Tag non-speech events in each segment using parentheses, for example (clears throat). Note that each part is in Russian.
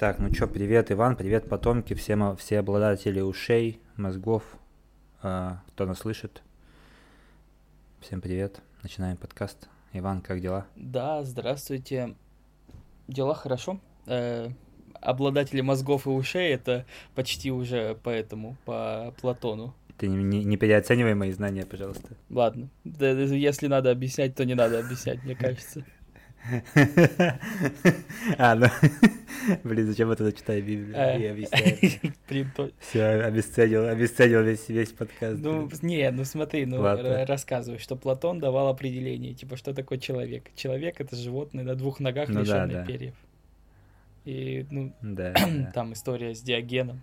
Так, ну чё, привет, Иван, привет, потомки, все, все обладатели ушей, мозгов, э, кто нас слышит. Всем привет, начинаем подкаст. Иван, как дела? Да, здравствуйте. Дела хорошо. Э, обладатели мозгов и ушей это почти уже по этому, по Платону. Ты не, не, не переоценивай мои знания, пожалуйста. Ладно. Да, если надо объяснять, то не надо объяснять, мне кажется. (laughs) А, ну, (laughs) блин, зачем я тогда читаю Библию и Э. объясняю? (laughs) Все, обесценил, обесценил весь, весь подкаст. Ну, не, ну смотри, ну р- рассказывай, что Платон давал определение, типа, что такое человек. Человек — это животное на двух ногах, Ну да. перьев. И, ну, (clears throat) там история с Диогеном.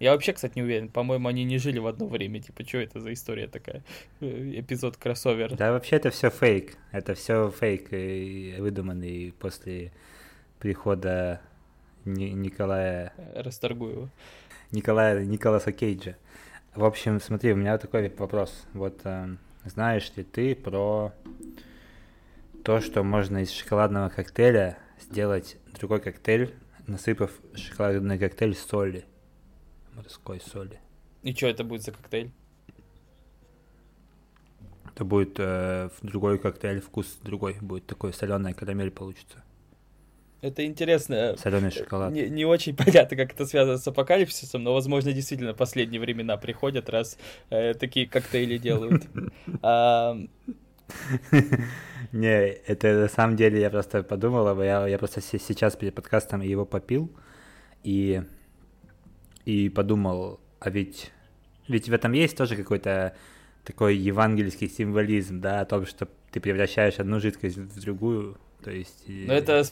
Я вообще, кстати, не уверен. По-моему, они не жили в одно время. Типа, что это за история такая? Э, Эпизод кроссовер. Да, вообще это все фейк. Это все фейк, и выдуманный после прихода Ни- Николая Расторгую его. Николая Николаса Кейджа. В общем, смотри, у меня такой вопрос. Вот э, знаешь ли ты про то, что можно из шоколадного коктейля сделать другой коктейль, насыпав шоколадный коктейль соли, морской соли. И что это будет за коктейль? Это будет э, другой коктейль, вкус другой будет, такой соленая карамель получится. Это интересно. Соленый шоколад. Не, не очень (laughs) понятно, как это связано с апокалипсисом, но, возможно, действительно последние времена приходят, раз э, такие коктейли делают. (laughs) А, Не, это на самом деле я просто подумал, я, просто се- сейчас перед подкастом его попил и, и подумал, а ведь, ведь в этом есть тоже какой-то такой евангельский символизм, да, о том, что ты превращаешь одну жидкость в другую, то есть... Ну, это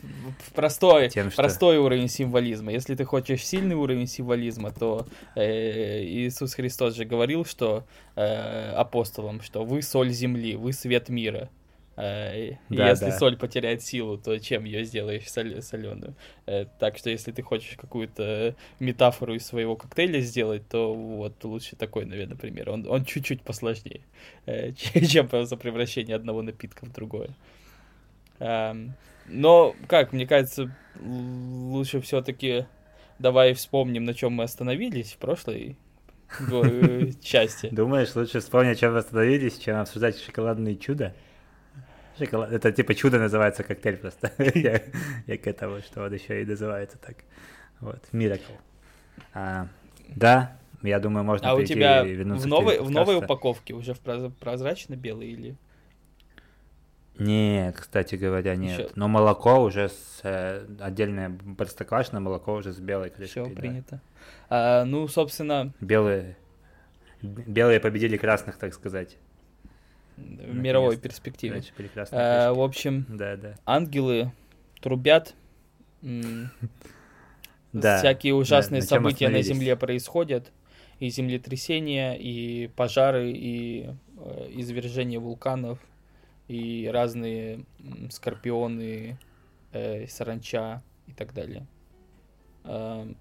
простой, Тем, что- простой уровень символизма. Если ты хочешь сильный уровень символизма, то э, Иисус Христос же говорил, что э, апостолам, что вы соль земли, вы свет мира. Э, Да, если да. соль потеряет силу, то чем ее сделаешь соленую? так что если ты хочешь какую-то метафору из своего коктейля сделать, то вот лучше такой, наверное, пример. Он, он чуть-чуть посложнее, э, (laughs) чем просто превращение одного напитка в другое. Но, как, мне кажется, лучше все-таки давай вспомним, на чем мы остановились в прошлой э, (laughs) части. Думаешь, лучше вспомнить, чем вы остановились, чем обсуждать шоколадные чудо? Шоколад... Это типа чудо называется коктейль просто. (laughs) я, я к этому, что он еще и называется так. Вот, Miracle. А, да, я думаю, можно А у тебя в новой, в новой упаковке уже в проз- прозрачно-белый или... Нет, кстати говоря, нет. Ещё- Но молоко уже с э, отдельное простоквашино молоко уже с белой крышкой. Все да. принято. А, ну, собственно, Белые, белые победили красных, так сказать. В мировой перспективе. Были красные А, в общем, Да, да. ангелы трубят, (laughs) Да, всякие да, ужасные на события на? Земле происходят, и землетрясения, и пожары, и э, извержения вулканов, и разные скорпионы, э, саранча и так далее. Эм,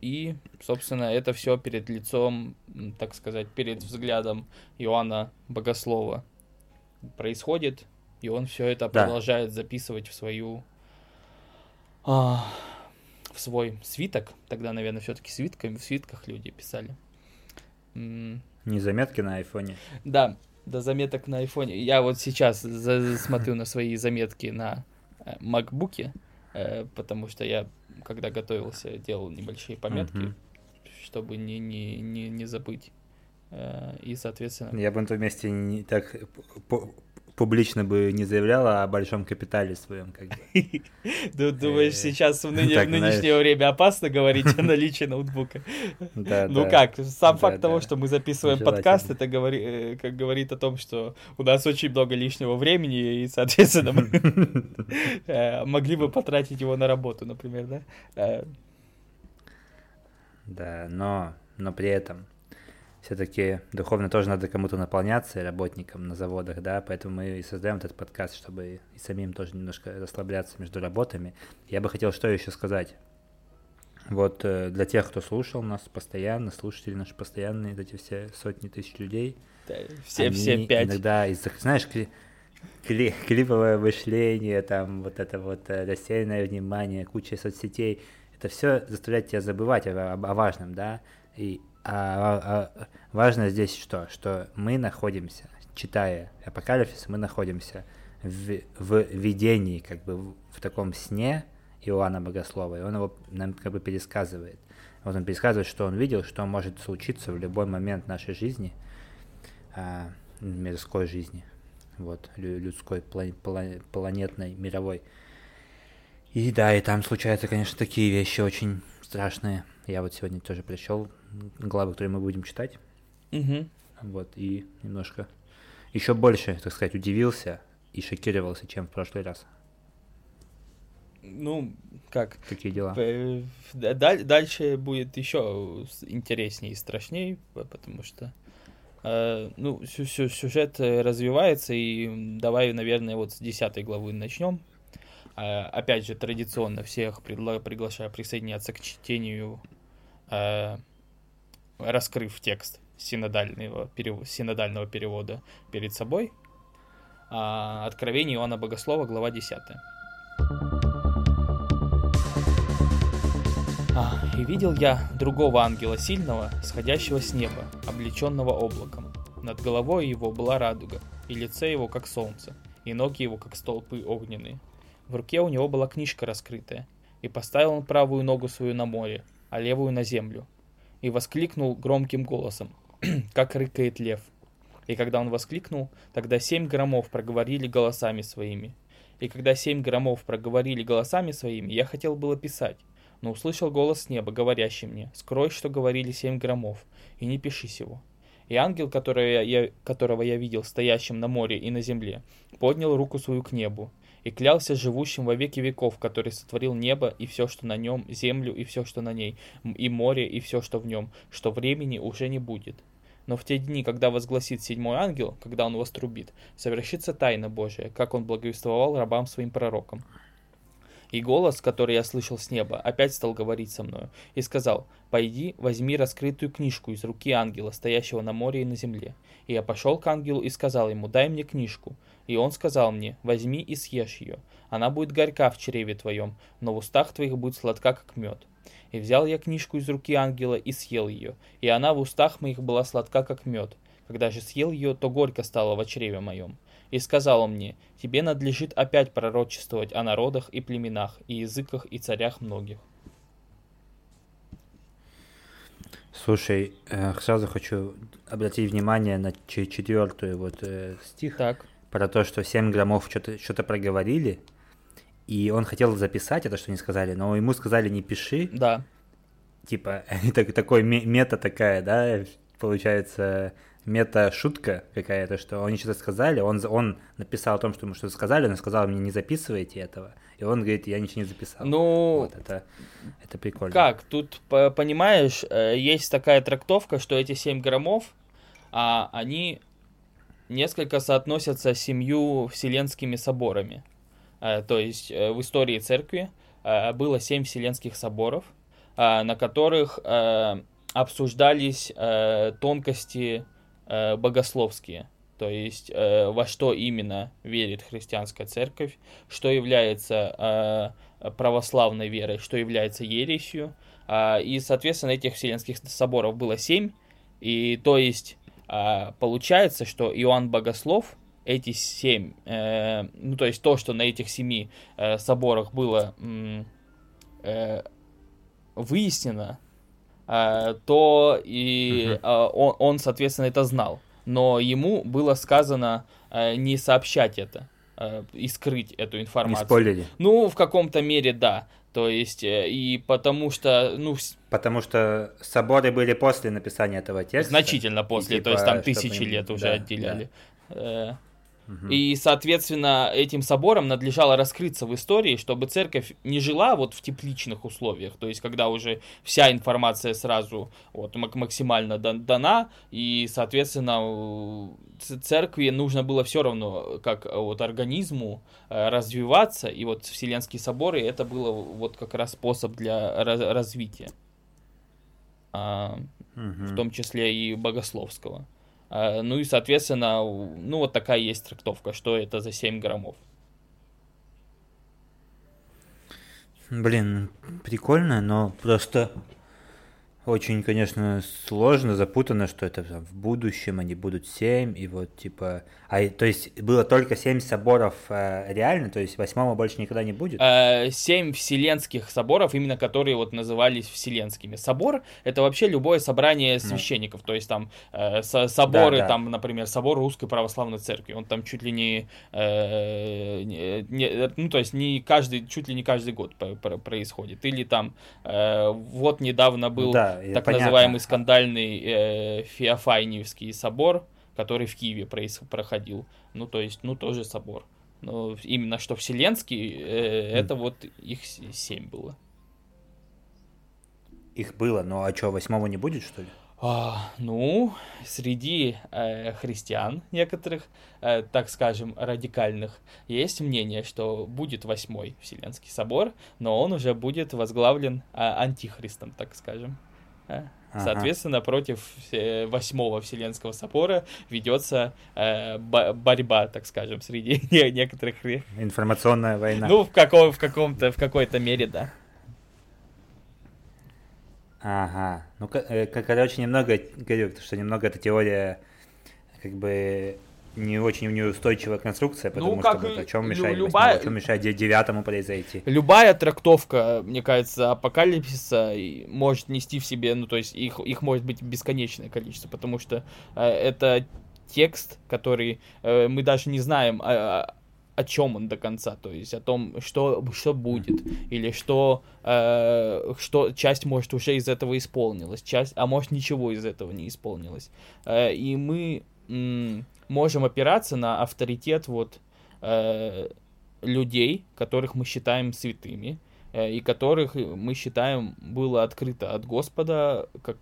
И, собственно, это все перед лицом, так сказать, перед взглядом Иоанна Богослова происходит, и он все это Да. продолжает записывать в свою а, в свой свиток. Тогда, наверное, все-таки свитками в свитках люди писали. Не заметки на айфоне. Да, до заметок на айфоне. Я вот сейчас смотрю на свои заметки на э, макбуке, э, потому что я, когда готовился, делал небольшие пометки, чтобы не, не, не, не забыть. Э, И, соответственно... Я бы на том месте не так пу- публично бы не заявляла о большом капитале своем, как бы. (laughs) Ду- Думаешь, Э, сейчас в, в нынешнее время опасно говорить о наличии ноутбука? (laughs) Ну как, сам факт того, что мы записываем подкаст, это э, как говорит о том, что у нас очень много лишнего времени, и, соответственно, мы (laughs) могли бы потратить его на работу, например, да? Да, но, но при этом все-таки духовно тоже надо кому-то наполняться, работникам на заводах, да, поэтому мы и создаем этот подкаст, чтобы и самим тоже немножко расслабляться между работами. Я бы хотел что еще сказать. Вот э, для тех, кто слушал нас постоянно, слушатели наши постоянные, эти все сотни тысяч людей, да, Все, они все пять. иногда из-за, знаешь, кли- кли- клиповое мышление, там вот это вот э, рассеянное внимание, куча соцсетей, это все заставляет тебя забывать о, о, о важном, да, и а, а, важно здесь что? Что мы находимся, читая Апокалипсис, мы находимся в, в видении, как бы в, в таком сне Иоанна Богослова, и он его нам как бы пересказывает. Вот он пересказывает, что он видел, что может случиться в любой момент нашей жизни, а, мирской жизни, вот, людской, планетной, мировой. И да, и там случаются, конечно, такие вещи очень страшные. Я вот сегодня тоже пришел, главы, которые мы будем читать. Угу. Вот, и немножко еще больше, так сказать, удивился и шокировался, чем в прошлый раз. Ну, как? Какие дела? Дальше будет еще интереснее и страшнее, потому что э, ну, сюжет развивается, и давай, наверное, вот с десятой главы начнем. Э, опять же, традиционно всех приглашаю присоединяться к чтению, э, раскрыв текст синодального, перев... синодального перевода перед собой. А, Откровение Иоанна Богослова, глава 10. А, «И видел я другого ангела сильного, сходящего с неба, облеченного облаком. Над головой его была радуга, и лице его как солнце, и ноги его как столпы огненные. В руке у него была книжка раскрытая, и поставил он правую ногу свою на море, а левую на землю. И воскликнул громким голосом, (clears throat) как рыкает лев. И когда он воскликнул, тогда семь громов проговорили голосами своими. И когда семь громов проговорили голосами своими, я хотел было писать, но услышал голос неба, говорящий мне, «Скрой, что говорили семь громов, и не пиши сего». И ангел, которого я, которого я видел стоящим на море и на земле, поднял руку свою к небу, и клялся живущим во веки веков, который сотворил небо и все, что на нем, землю и все, что на ней, и море и все, что в нем, что времени уже не будет. Но в те дни, когда возгласит седьмой ангел, когда он вострубит, совершится тайна Божия, как он благовествовал рабам своим пророкам. И голос, который я слышал с неба, опять стал говорить со мною, и сказал, «Пойди, возьми раскрытую книжку из руки ангела, стоящего на море и на земле». И я пошел к ангелу и сказал ему, «Дай мне книжку». И он сказал мне, «Возьми и съешь ее. Она будет горька в чреве твоем, но в устах твоих будет сладка, как мед». И взял я книжку из руки ангела и съел ее, и она в устах моих была сладка, как мед. Когда же съел ее, то горько стало в чреве моем. И сказал он мне, тебе надлежит опять пророчествовать о народах и племенах, и языках, и царях многих. Слушай, э, сразу хочу обратить внимание на четвертую вот э, стих. Так. Про то, что 7 граммов что-то что проговорили, и он хотел записать это, что они сказали, но ему сказали не пиши. Да. Типа, (laughs) так, такой мета такая, да, получается, мета-шутка какая-то, что они что-то сказали, он, он написал о том, что ему что-то сказали, но сказал мне, не записывайте этого. И он говорит, я ничего не записал. Ну, вот, это, это прикольно. Как? Тут, понимаешь, э, есть такая трактовка, что эти 7 граммов, а, они несколько соотносятся с семью вселенскими соборами. А, то есть э, в истории церкви было семь вселенских соборов, на которых обсуждались тонкости э, богословские, то есть э, во что именно верит христианская церковь, что является э, православной верой, что является ересью. Э, и, соответственно, этих вселенских соборов было семь. И то есть э, получается, что Иоанн Богослов эти семь, э, ну то есть то, что на этих семи э, соборах было э, выяснено, Э, то и uh он, он, соответственно, это знал. Но ему было сказано э, не сообщать это и скрыть эту информацию. Не спойлери. Ну, в каком-то мере, да. То есть, и потому что, ну... Потому что соборы были после написания этого текста. Значительно после, и, то есть типа, там тысячи лет уже да, отделяли. Да. И, соответственно, этим собором надлежало раскрыться в истории, чтобы церковь не жила вот в тепличных условиях, то есть когда уже вся информация сразу вот максимально дана, и, соответственно, церкви нужно было все равно, как вот организму, э, развиваться, и вот Вселенские соборы это было вот как раз способ для развития, угу. в том числе и богословского. А, ну и, соответственно, ну вот такая есть трактовка, что это за 7 граммов. Блин, прикольно, но просто очень, конечно, сложно, запутанно, что это там, в будущем они будут семь, и вот типа... А, то есть было только семь соборов э, реально, то есть восьмого больше никогда не будет? Э, семь вселенских соборов, именно которые вот назывались вселенскими. Собор — это вообще любое собрание ну. священников, ну. то есть там э, со соборы, да, да. там, например, собор Русской Православной Церкви, он там чуть ли не... Э, не, не ну, то есть не каждый, чуть ли не каждый год происходит. Или там э, вот недавно был... Да так понятно. называемый скандальный э, Феофайниевский собор, который в Киеве проходил. Ну, то есть, ну, тоже собор. Но именно что Вселенский, э, mm. это вот их семь было. Их было, но а что, восьмого не будет, что ли? А, ну, среди э, христиан некоторых, э, так скажем, радикальных, есть мнение, что будет восьмой Вселенский собор, но он уже будет возглавлен э, антихристом, так скажем. Ага. Соответственно, против э, восьмого Вселенского собора ведется э, борьба, так скажем, среди (laughs) некоторых... Информационная война. Ну, в, каком, в, каком-то, в какой-то мере, да. Ага. Ну, короче, немного, говорю, что немного эта теория как бы не очень неустойчивая конструкция, потому ну, как что вот, о чем мешает, любая... о чем мешает девятому произойти. Любая трактовка, мне кажется, апокалипсиса может нести в себе, ну то есть их, их может быть бесконечное количество, потому что э, это текст, который э, мы даже не знаем, о, о чем он до конца, то есть о том, что, что будет, или что, э, что часть, может, уже из этого исполнилась, часть, а может, ничего из этого не исполнилось. Э, и мы можем опираться на авторитет вот э, людей, которых мы считаем святыми, э, и которых мы считаем было открыто от Господа, как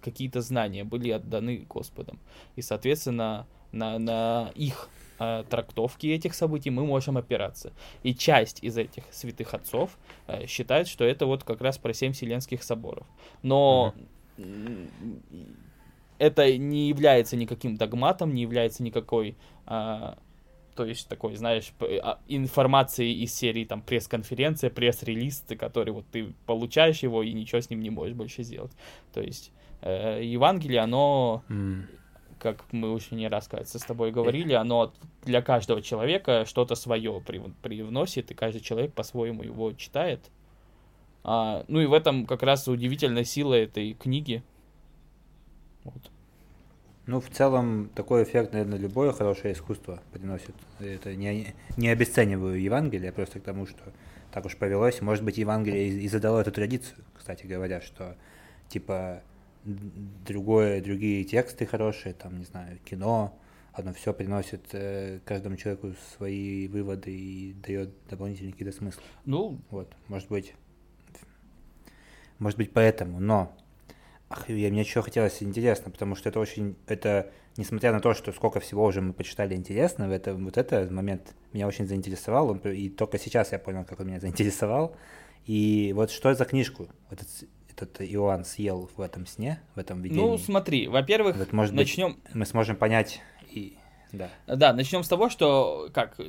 какие-то знания были отданы Господом. И, соответственно, на, на их э, трактовки этих событий мы можем опираться. И часть из этих святых отцов э, считает, что это вот как раз про семь вселенских соборов. Но mm-hmm это не является никаким догматом, не является никакой, а, то есть такой, знаешь, а, информацией из серии там пресс-конференция, пресс-релиз, который вот ты получаешь его и ничего с ним не можешь больше сделать. То есть э, Евангелие, оно, mm. как мы уже не раз, кажется, с тобой говорили, оно для каждого человека что-то свое привносит, и каждый человек по-своему его читает. А, ну и в этом как раз удивительная сила этой книги, вот. Ну, в целом, такой эффект, наверное, любое хорошее искусство приносит. Это не, не обесцениваю Евангелие, просто к тому, что так уж повелось. Может быть, Евангелие и, и задало эту традицию, кстати говоря, что, типа, другое, другие тексты хорошие, там, не знаю, кино, оно все приносит э, каждому человеку свои выводы и дает дополнительные какие-то смыслы. Ну, вот, может быть, может быть поэтому, но Я, мне еще хотелось интересно, потому что это очень, это, несмотря на то, что сколько всего уже мы почитали интересного, это, вот этот момент меня очень заинтересовал, он, и только сейчас я понял, как он меня заинтересовал. И вот что за книжку этот, этот Иоанн съел в этом сне, в этом видении? Ну, смотри, во-первых, вот, может начнем... Быть, мы сможем понять и... Да. да, начнем с того, что как,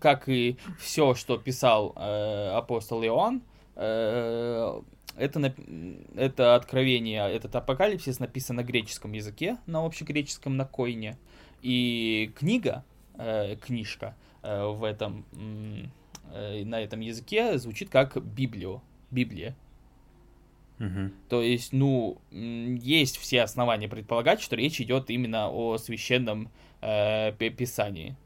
как и все, что писал э, апостол Иоанн, э, это, это откровение, этот апокалипсис написан на греческом языке, на общегреческом, на койне. И книга, э, книжка э, в этом, э, на этом языке звучит как Библио, Библия. Угу. То есть, ну, есть все основания предполагать, что речь идет именно о священном э, писании.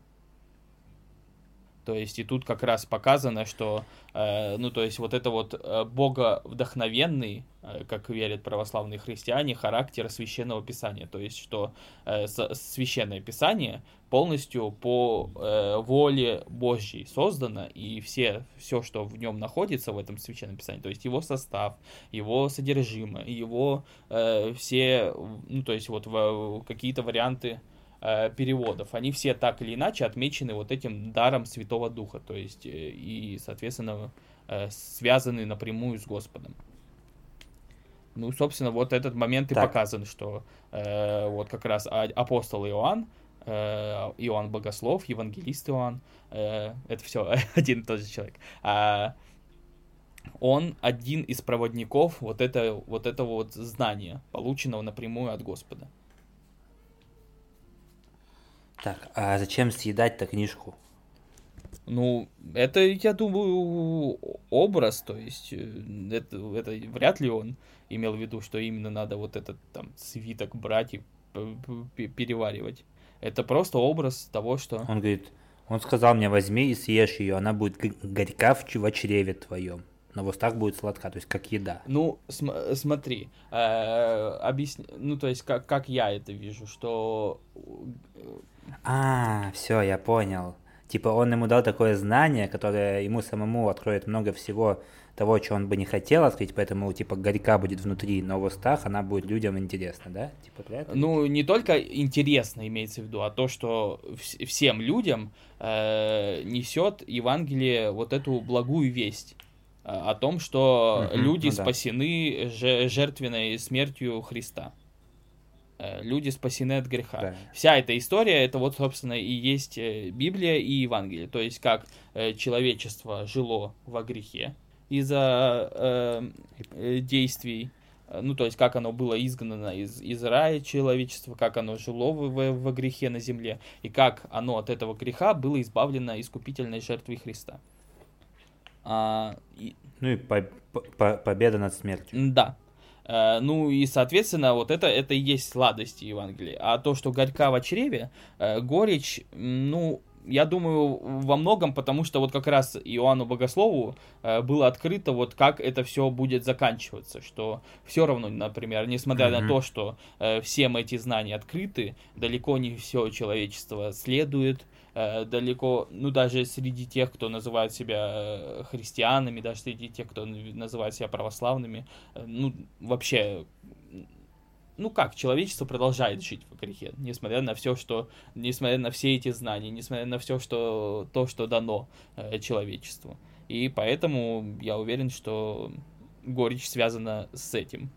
То есть и тут как раз показано, что, э, ну то есть вот это вот э, боговдохновенный, э, как верят православные христиане, характер священного писания. То есть что э, священное писание полностью по э, воле Божьей создано, и все, все, что в нем находится, в этом священном писании, то есть его состав, его содержимое, его э, все, ну то есть вот какие-то варианты Э, переводов, они все так или иначе отмечены вот этим даром Святого Духа, то есть э, и, соответственно, э, связаны напрямую с Господом. Ну, собственно, вот этот момент и так. показан, что э, вот как раз апостол Иоанн, э, Иоанн Богослов, евангелист Иоанн, э, это все (laughs) один и тот же человек. А, он один из проводников вот, это, вот этого вот знания, полученного напрямую от Господа. Так, а зачем съедать-то книжку? Ну, это, я думаю, образ, то есть э, это, это вряд ли он имел в виду, что именно надо вот этот там свиток брать и переваривать. Это просто образ того, что... Он говорит, он сказал мне, возьми и съешь ее, она будет горька в, в чреве твоем. На устах будет сладка, то есть как еда. Ну, см- смотри, э, объясни, ну, то есть как, как я это вижу, что... А, все, я понял. Типа он ему дал такое знание, которое ему самому откроет много всего того, что он бы не хотел открыть, поэтому типа горька будет внутри, но в устах она будет людям интересна, да? Типа для этого? Ну, не только интересно имеется в виду, а то, что вс- всем людям э, несет Евангелие вот эту благую весть э, о том, что mm-hmm, люди ну, спасены да. жертвенной смертью Христа. Э, люди спасены от греха. Да. Вся эта история, это вот, собственно, и есть э, Библия и Евангелие. То есть, как э, человечество жило во грехе из-за э, действий, ну, то есть, как оно было изгнано из, из рая человечества, как оно жило в, в, во грехе на земле, и как оно от этого греха было избавлено искупительной жертвой Христа. А, и... Ну и по, по, победа над смертью. Да, ну и, соответственно, вот это, это и есть сладости Евангелия. А то, что горька в чреве, э, горечь, ну, я думаю, во многом, потому что вот как раз Иоанну Богослову э, было открыто, вот как это все будет заканчиваться, что все равно, например, несмотря mm-hmm. на то, что всем эти знания открыты, далеко не все человечество следует э, далеко, ну даже среди тех, кто называет себя э, христианами, даже среди тех, кто называет себя православными, э, ну вообще ну как, человечество продолжает жить в грехе, несмотря на все, что, несмотря на все эти знания, несмотря на все, что, то, что дано э, человечеству. И поэтому я уверен, что горечь связана с этим.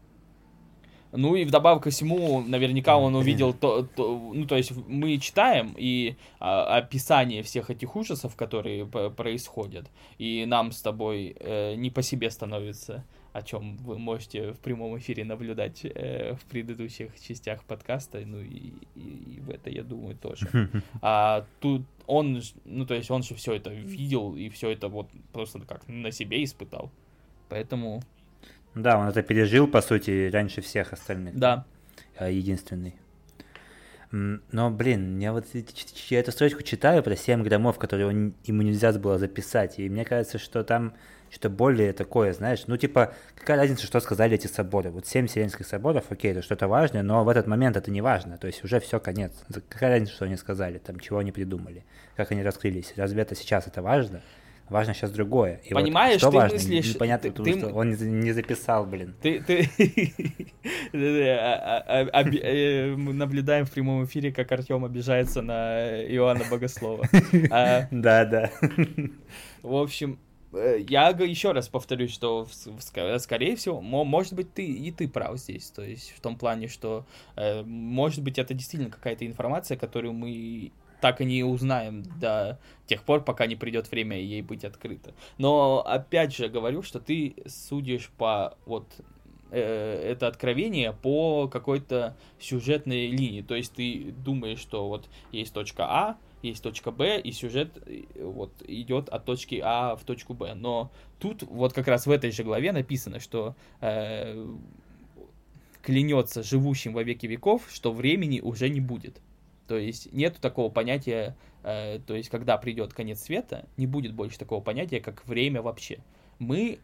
Ну и вдобавок ко всему, наверняка он увидел то, то ну то есть мы читаем и а, описание всех этих ужасов, которые происходят, и нам с тобой э, не по себе становится, о чем вы можете в прямом эфире наблюдать э, в предыдущих частях подкаста, ну и, и, и в это я думаю тоже. (laughs) А тут он, ну то есть он же все это видел и все это вот просто как на себе испытал, поэтому да, он это пережил, по сути, раньше всех остальных. Да. А, единственный. Но, блин, я вот я эту строчку читаю про 7 граммов, которые он, ему нельзя было записать, и мне кажется, что там что-то более такое, знаешь, ну, типа, какая разница, что сказали эти соборы? Вот 7 Вселенских соборов, окей, это что-то важное, но в этот момент это не важно, то есть уже все, конец. Какая разница, что они сказали, там, чего они придумали, как они раскрылись? Разве это сейчас это важно? Важно сейчас другое. И Понимаешь, вот, что ты важно? мыслишь... Непонятно, ты, потому ты, что он не записал, блин. Ты, ты... (laughs) А, а, а, э, мы наблюдаем в прямом эфире, как Артем обижается на Иоанна Богослова. Да, да. В общем, э, я еще раз повторюсь, что скорее всего, может быть, ты и ты прав здесь, то есть в том плане, что э, может быть это действительно какая-то информация, которую мы так и не узнаем до тех пор, пока не придет время ей быть открыто. Но опять же говорю, что ты судишь по вот э, это откровение по какой-то сюжетной линии. То есть ты думаешь, что вот есть точка А, есть точка Б, и сюжет э, вот идет от точки А в точку Б. Но тут вот как раз в этой же главе написано, что э, клянется живущим во веки веков, что времени уже не будет. То есть нету такого понятия, э, то есть когда придет конец света, не будет больше такого понятия, как время вообще. Мы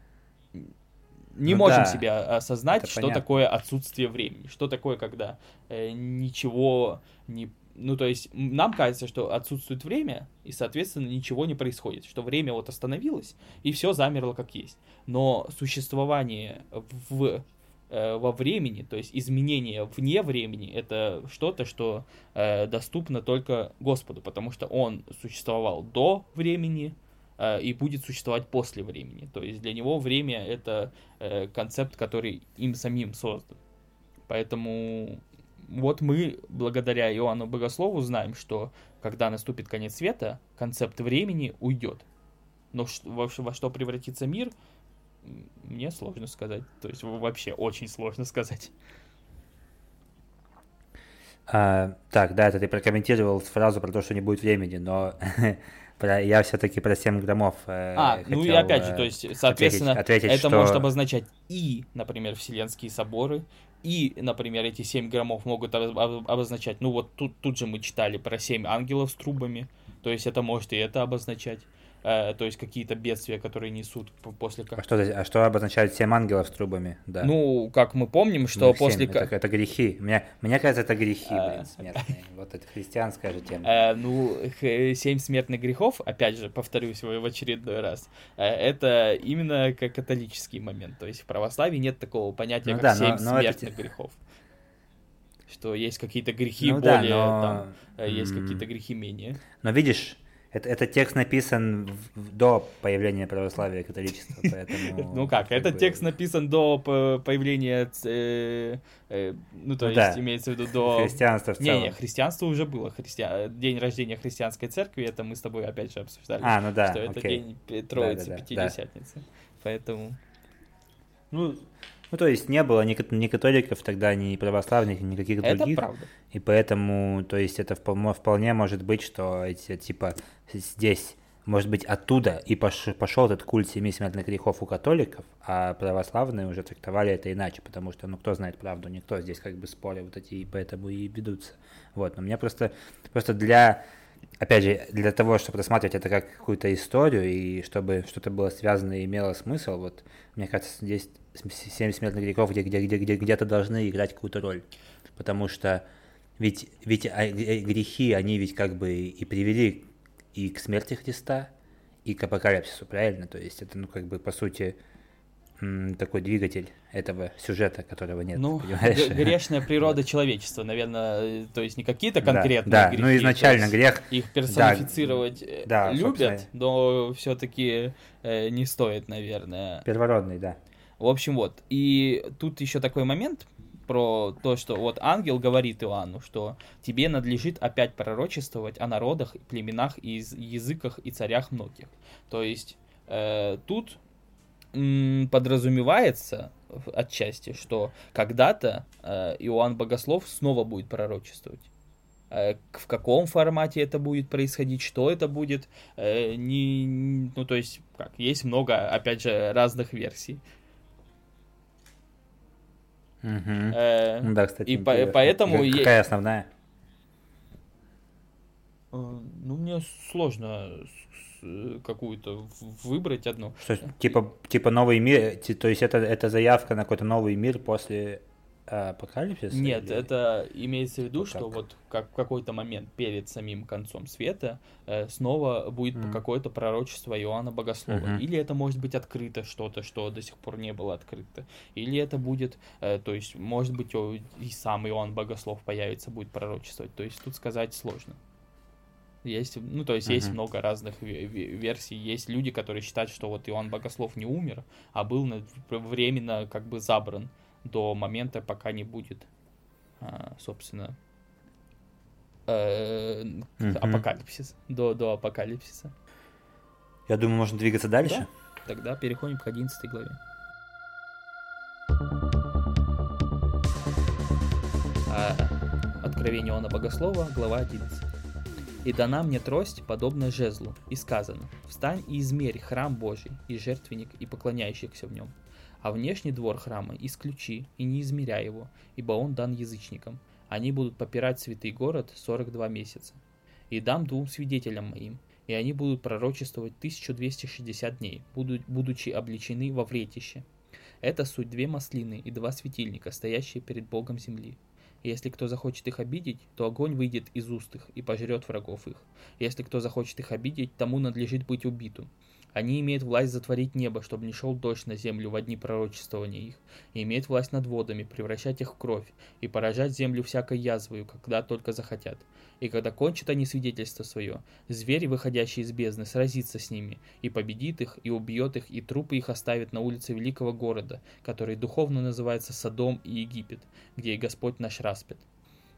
не ну можем да, себе осознать, что понятно. такое отсутствие времени, что такое, когда э, ничего не... Ну, то есть нам кажется, что отсутствует время, и, соответственно, ничего не происходит, что время вот остановилось, и все замерло как есть. Но существование в Э, во времени, то есть изменение вне времени, это что-то, что э, доступно только Господу, потому что Он существовал до времени э, и будет существовать после времени. То есть для Него время это э, концепт, который им самим создан. Поэтому вот мы, благодаря Иоанну Богослову, знаем, что когда наступит конец света, концепт времени уйдет. Но во, во что превратится мир, Мне сложно сказать. То есть вообще очень сложно сказать. А, так, да, это ты прокомментировал фразу про то, что не будет времени, но (laughs) про, я все-таки про 7 граммов. Э, а, хотел, ну и опять же, то есть, соответственно, ответить, ответить, это что... может обозначать и, например, Вселенские соборы, и, например, эти 7 граммов могут обозначать, ну вот тут, тут же мы читали про 7 ангелов с трубами, то есть это может и это обозначать э, то есть какие-то бедствия, которые несут после... А что, а что обозначает семь ангелов с трубами? Да. Ну, как мы помним, что ну, после... Это, это грехи. Мне, мне кажется, это грехи, а... блин, смертные. Вот это христианская же тема. А, ну, семь смертных грехов, опять же, повторюсь в очередной раз, э, это именно как католический момент. То есть в православии нет такого понятия, ну, как да, семь но, но смертных это... грехов что есть какие-то грехи ну, более, да, но... там, есть какие-то грехи менее. Но видишь, это, этот текст написан в, до появления православия и католичества, (laughs) поэтому... Ну как, этот текст написан до появления, э, э, ну то ну есть имеется в виду до... Христианства в целом. Не, не, христианство уже было, день рождения христианской церкви, это мы с тобой опять же обсуждали. А, ну да, Что это день Троицы, Пятидесятницы, поэтому... Ну, ну, то есть не было ни, ни католиков тогда, ни православных, ни никаких это других. Это правда. И поэтому, то есть это вполне может быть, что эти, типа, здесь, может быть, оттуда и пошел, пошел этот культ семи смертных грехов у католиков, а православные уже трактовали это иначе, потому что, ну, кто знает правду, никто здесь как бы спорил вот эти, и поэтому и ведутся. Вот, но мне просто, просто для опять же, для того, чтобы рассматривать это как какую-то историю, и чтобы что-то было связано и имело смысл, вот, мне кажется, здесь семь смертных грехов, где, где, где, где, где-то должны играть какую-то роль. Потому что ведь, ведь а, э, грехи, они ведь как бы и привели и к смерти Христа, и к апокалипсису, правильно? То есть это, ну, как бы, по сути, такой двигатель этого сюжета, которого нет. Ну, грешная (laughs) природа человечества, наверное, то есть не какие-то конкретные да, грехи. Да, ну изначально грех. Их персонифицировать да, любят, но все-таки э, не стоит, наверное. Первородный, да. В общем, вот. И тут еще такой момент про то, что вот ангел говорит Иоанну, что тебе надлежит опять пророчествовать о народах, племенах, и языках и царях многих. То есть э, тут подразумевается отчасти, что когда-то э, Иоанн Богослов снова будет пророчествовать. Э, в каком формате это будет происходить, что это будет, э, не, ну то есть как есть много, опять же, разных версий. Угу. Э, да, кстати. И по, поэтому какая основная? Ну мне сложно какую-то выбрать одну. Что, типа, типа новый мир, то есть это, это заявка на какой-то новый мир после э, апокалипсиса? Нет, или... это имеется в виду, вот что как? вот как в какой-то момент перед самим концом света э, снова будет mm. какое-то пророчество Иоанна Богослова. Mm-hmm. Или это может быть открыто что-то, что до сих пор не было открыто. Или это будет, э, то есть, может быть, и сам Иоанн Богослов появится, будет пророчествовать. То есть тут сказать сложно. Есть, ну, то есть uh-huh. есть много разных версий. Есть люди, которые считают, что вот Иоанн Богослов не умер, а был временно как бы забран до момента, пока не будет, а, собственно, uh-huh. апокалипсис, до, до апокалипсиса. Я думаю, можно двигаться дальше. Да? Тогда переходим к 11 главе. А, Откровение Иоанна Богослова, глава 11. И дана мне трость, подобная жезлу, и сказано, «Встань и измерь храм Божий, и жертвенник, и поклоняющихся в нем, а внешний двор храма исключи, и не измеряй его, ибо он дан язычникам. Они будут попирать святый город 42 месяца. И дам двум свидетелям моим, и они будут пророчествовать 1260 дней, будучи обличены во вретище. Это суть две маслины и два светильника, стоящие перед Богом земли. Если кто захочет их обидеть, то огонь выйдет из уст их и пожрет врагов их. Если кто захочет их обидеть, тому надлежит быть убитым. Они имеют власть затворить небо, чтобы не шел дождь на землю в одни пророчествования их, и имеют власть над водами, превращать их в кровь, и поражать землю всякой язвою, когда только захотят. И когда кончат они свидетельство свое, зверь, выходящий из бездны, сразится с ними, и победит их, и убьет их, и трупы их оставит на улице великого города, который духовно называется Содом и Египет, где и Господь наш распят.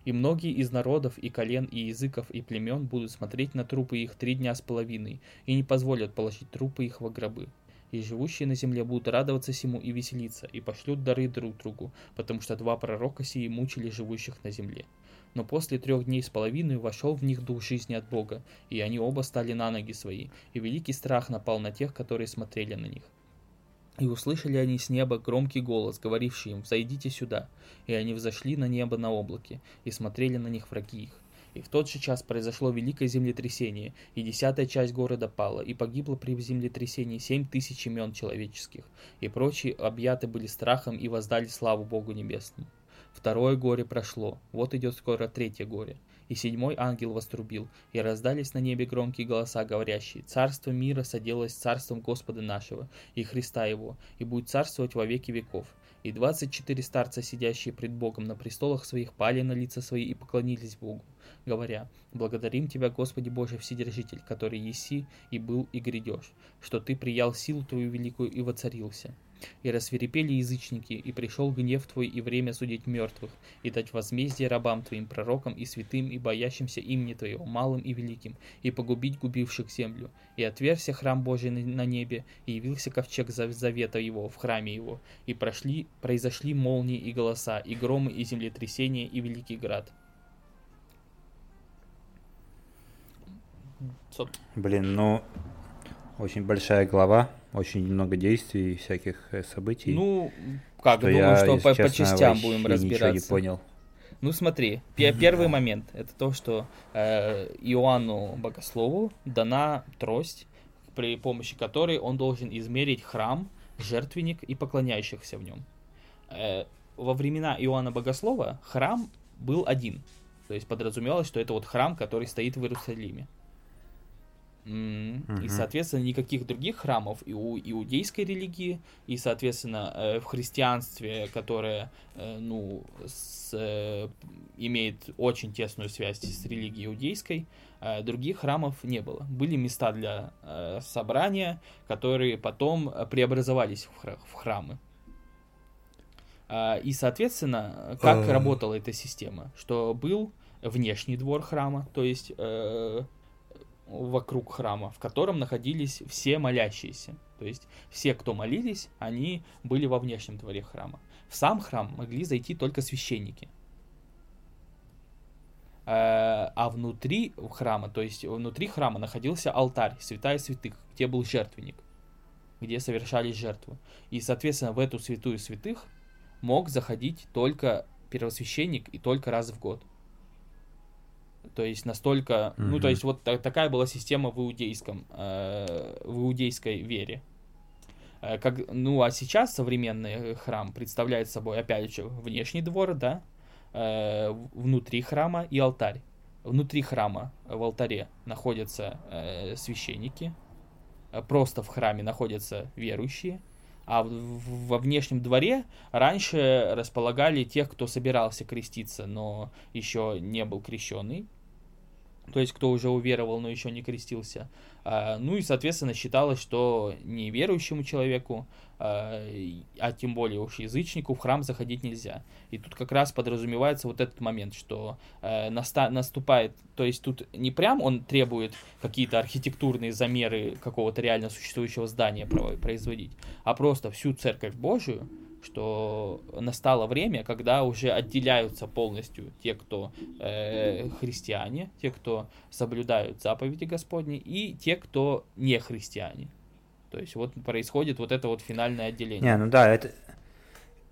И многие из народов, и колен, и языков, и племен будут смотреть на трупы их три дня с половиной, и не позволят положить трупы их во гробы. и живущие на земле будут радоваться сему и веселиться, и пошлют дары друг другу, потому что два пророка сии мучили живущих на земле. Но после трех дней с половиной вошел в них дух жизни от Бога, и они оба стали на ноги свои, и великий страх напал на тех, которые смотрели на них. И услышали они с неба громкий голос, говоривший им, «Взойдите сюда». И они взошли на небо на облаке, и смотрели на них враги их. И в тот же час произошло великое землетрясение, и десятая часть города пала, и погибло при землетрясении семь тысяч имен человеческих, и прочие объяты были страхом и воздали славу Богу Небесному. Второе горе прошло, вот идет скоро третье горе. И седьмой ангел вострубил, и раздались на небе громкие голоса, говорящие, «Царство мира соделалось царством Господа нашего и Христа Его, и будет царствовать во веки веков». И двадцать четыре старца, сидящие пред Богом на престолах своих, пали на лица свои и поклонились Богу, говоря, «Благодарим Тебя, Господи Боже Вседержитель, который еси и был и грядешь, что Ты приял силу Твою великую и воцарился». И рассверепели язычники, и пришел гнев Твой и время судить мертвых, и дать возмездие рабам Твоим, пророкам и святым, и боящимся имени Твоего, малым и великим, и погубить губивших землю. И отверся храм Божий на небе, и явился ковчег завета Его в храме Его, и прошли, произошли молнии и голоса, и громы, и землетрясения, и великий град. Блин, ну, очень большая глава, очень много действий, всяких э, событий. Ну, как, что думаю, я, что по, честно, по частям будем разбираться. Ничего не понял. Ну смотри, первый момент это то, что э, Иоанну Богослову дана трость, при помощи которой он должен измерить храм, жертвенник и поклоняющихся в нем. Э, во времена Иоанна Богослова храм был один, то есть подразумевалось, что это вот храм, который стоит в Иерусалиме. И, соответственно, никаких других храмов и у иудейской религии, и, соответственно, э, в христианстве, которое, э, ну, с, э, имеет очень тесную связь с религией иудейской, других храмов не было. Были места для собрания, которые потом преобразовались в храмы. И, соответственно, как работала эта система? Что был внешний двор храма, то есть вокруг храма, в котором находились все молящиеся. То есть все, кто молились, они были во внешнем дворе храма. В сам храм могли зайти только священники. Э, а внутри храма, то есть внутри храма находился алтарь, святая святых, где был жертвенник, где совершались жертвы. И, соответственно, в эту святую святых мог заходить только первосвященник и только раз в год. То есть настолько, mm-hmm. ну то есть вот та- такая была система в иудейском, э, в иудейской вере. Э, как, ну а сейчас современный храм представляет собой опять же внешний двор, да, э, внутри храма и алтарь. Внутри храма в алтаре находятся э, священники, э, просто в храме находятся верующие, а во внешнем дворе раньше располагали тех, кто собирался креститься, но еще не был крещенный то есть кто уже уверовал, но еще не крестился. А, ну и, соответственно, считалось, что неверующему человеку, а, а тем более уж язычнику, в храм заходить нельзя. И тут как раз подразумевается вот этот момент, что а, наступает, то есть тут не прям он требует какие-то архитектурные замеры какого-то реально существующего здания производить, а просто всю церковь Божию что настало время, когда уже отделяются полностью те, кто э, христиане, те, кто соблюдают заповеди Господни, и те, кто не христиане. То есть вот происходит вот это вот финальное отделение. Не, ну да, это,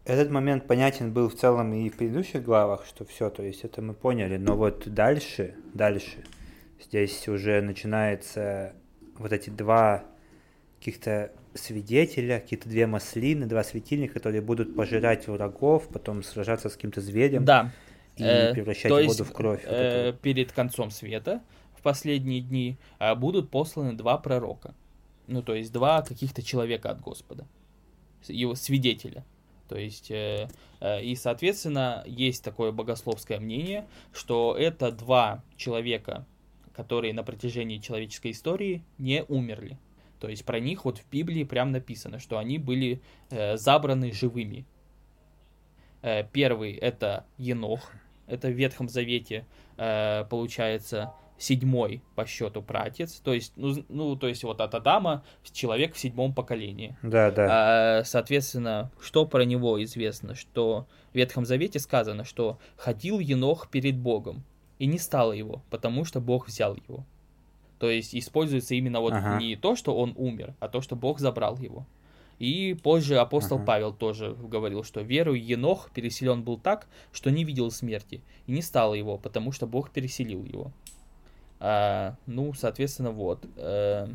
этот момент понятен был в целом и в предыдущих главах, что все, то есть это мы поняли, но вот дальше, дальше, здесь уже начинается вот эти два каких-то свидетеля, какие-то две маслины, два светильника, которые будут пожирать врагов, потом сражаться с каким-то зверем да. и э, превращать воду есть, в кровь. Э, вот перед концом света в последние дни э, будут посланы два пророка. Ну, то есть два каких-то человека от Господа, его свидетеля. То есть, э, э, и, соответственно, есть такое богословское мнение, что это два человека, которые на протяжении человеческой истории не умерли. То есть про них вот в Библии прям написано, что они были э, забраны живыми. Э, первый это Енох, это в Ветхом Завете, э, получается, седьмой по счету пратец, то есть, ну, ну, то есть вот от Адама человек в седьмом поколении. Да, да. А, соответственно, что про него известно, что в Ветхом Завете сказано, что ходил Енох перед Богом, и не стало его, потому что Бог взял его. То есть используется именно вот ага. не то, что он умер, а то, что Бог забрал его. И позже апостол ага. Павел тоже говорил, что верою Енох переселен был так, что не видел смерти, и не стало его, потому что Бог переселил его. А, ну, соответственно, вот. А,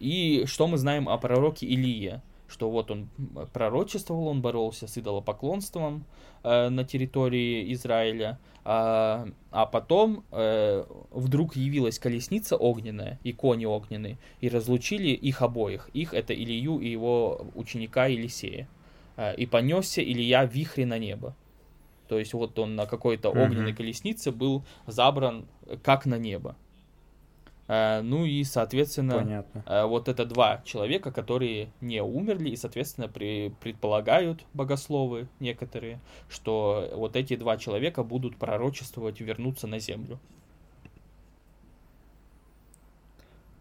и что мы знаем о пророке Илие? Что вот он пророчествовал, он боролся с идолопоклонством э, на территории Израиля, а, а потом э, вдруг явилась колесница огненная и кони огненные, и разлучили их обоих. Их это Илью и его ученика Елисея. Э, и понесся Илья в вихре на небо. То есть вот он на какой-то огненной колеснице был забран как на небо. Э, ну и, соответственно, Понятно. Э, вот это два человека, которые не умерли, и, соответственно, при, предполагают богословы некоторые, что вот эти два человека будут пророчествовать вернуться на землю.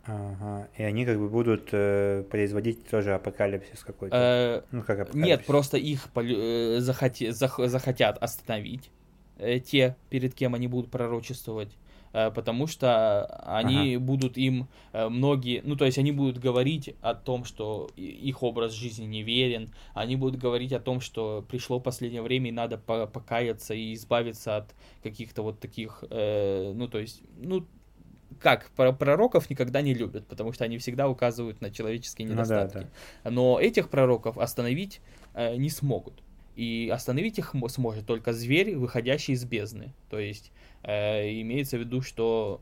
Ага. И они как бы будут э, производить тоже апокалипсис какой-то. Э, ну, как апокалипсис. Нет, просто их э, захоти, зах, захотят остановить, э, те, перед кем они будут пророчествовать. Э, потому что они ага. будут им э, многие, ну то есть они будут говорить о том, что их образ жизни неверен, они будут говорить о том, что пришло последнее время и надо покаяться и избавиться от каких-то вот таких, э, ну то есть, ну как, пророков никогда не любят, потому что они всегда указывают на человеческие недостатки. Ну, да, да. Но этих пророков остановить э, не смогут. И остановить их сможет только зверь, выходящий из бездны. То есть э, имеется в виду, что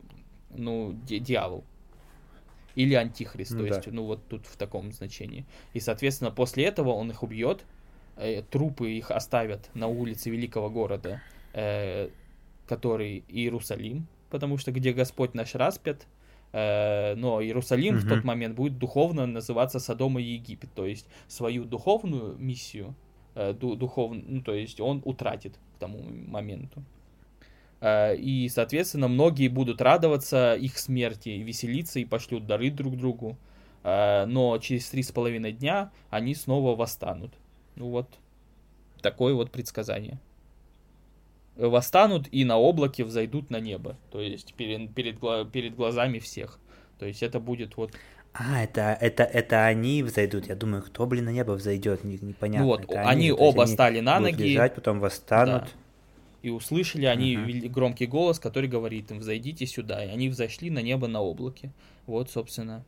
ну, дьявол. Или антихрист, ну, то да. есть, ну вот тут в таком значении. И, соответственно, после этого он их убьет, э, трупы их оставят на улице великого города, э, который Иерусалим, потому что где Господь наш распят, э, но Иерусалим угу. в тот момент будет духовно называться Содом и Египет, то есть свою духовную миссию, э, духовную, ну то есть он утратит к тому моменту. Э, и, соответственно, многие будут радоваться их смерти, веселиться и пошлют дары друг другу. Э, но через три с половиной дня они снова восстанут. Ну вот, такое вот предсказание. Восстанут и на облаке взойдут на небо. То есть перед, перед, перед глазами всех. То есть это будет вот... А, это, это, это они взойдут. Я думаю, кто, блин, на небо взойдет, непонятно. Ну вот, это они, они оба стали на ноги. Лежать, потом восстанут. Да и услышали они uh-huh. громкий голос, который говорит им, взойдите сюда. И они взошли на небо на облаке. Вот, собственно,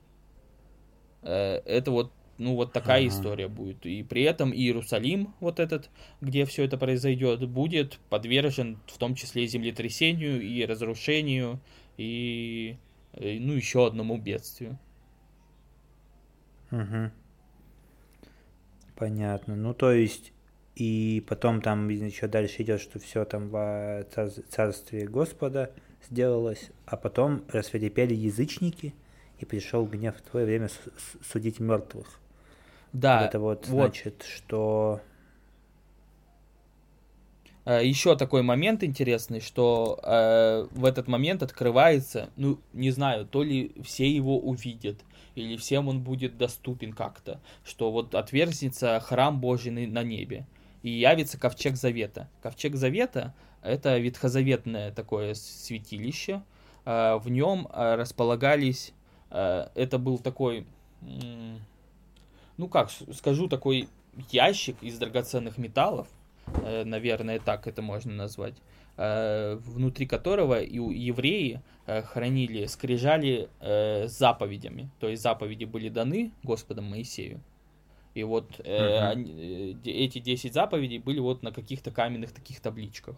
э, это вот, ну, вот такая uh-huh. история будет. И при этом Иерусалим, вот этот, где все это произойдет, будет подвержен в том числе землетрясению и разрушению, и, и ну, еще одному бедствию. Угу. Понятно. Ну, то есть и потом там еще дальше идет, что все там в царстве Господа сделалось, а потом рассверепели язычники, и пришел гнев в твое время судить мертвых. Да. Это вот, вот. значит, что э, еще такой момент интересный, что э, в этот момент открывается, ну, не знаю, то ли все его увидят, или всем он будет доступен как-то, что вот отверзнется храм Божий на небе и явится ковчег завета. Ковчег завета — это ветхозаветное такое святилище, а, в нем а, располагались, а, это был такой, ну как скажу, такой ящик из драгоценных металлов, э, наверное, так это можно назвать, внутри которого евреи э, хранили, скрижали э, заповедями. То есть заповеди были даны Господом Моисею. И вот э, uh-huh. они, э, эти 10 заповедей были вот на каких-то каменных таких табличках.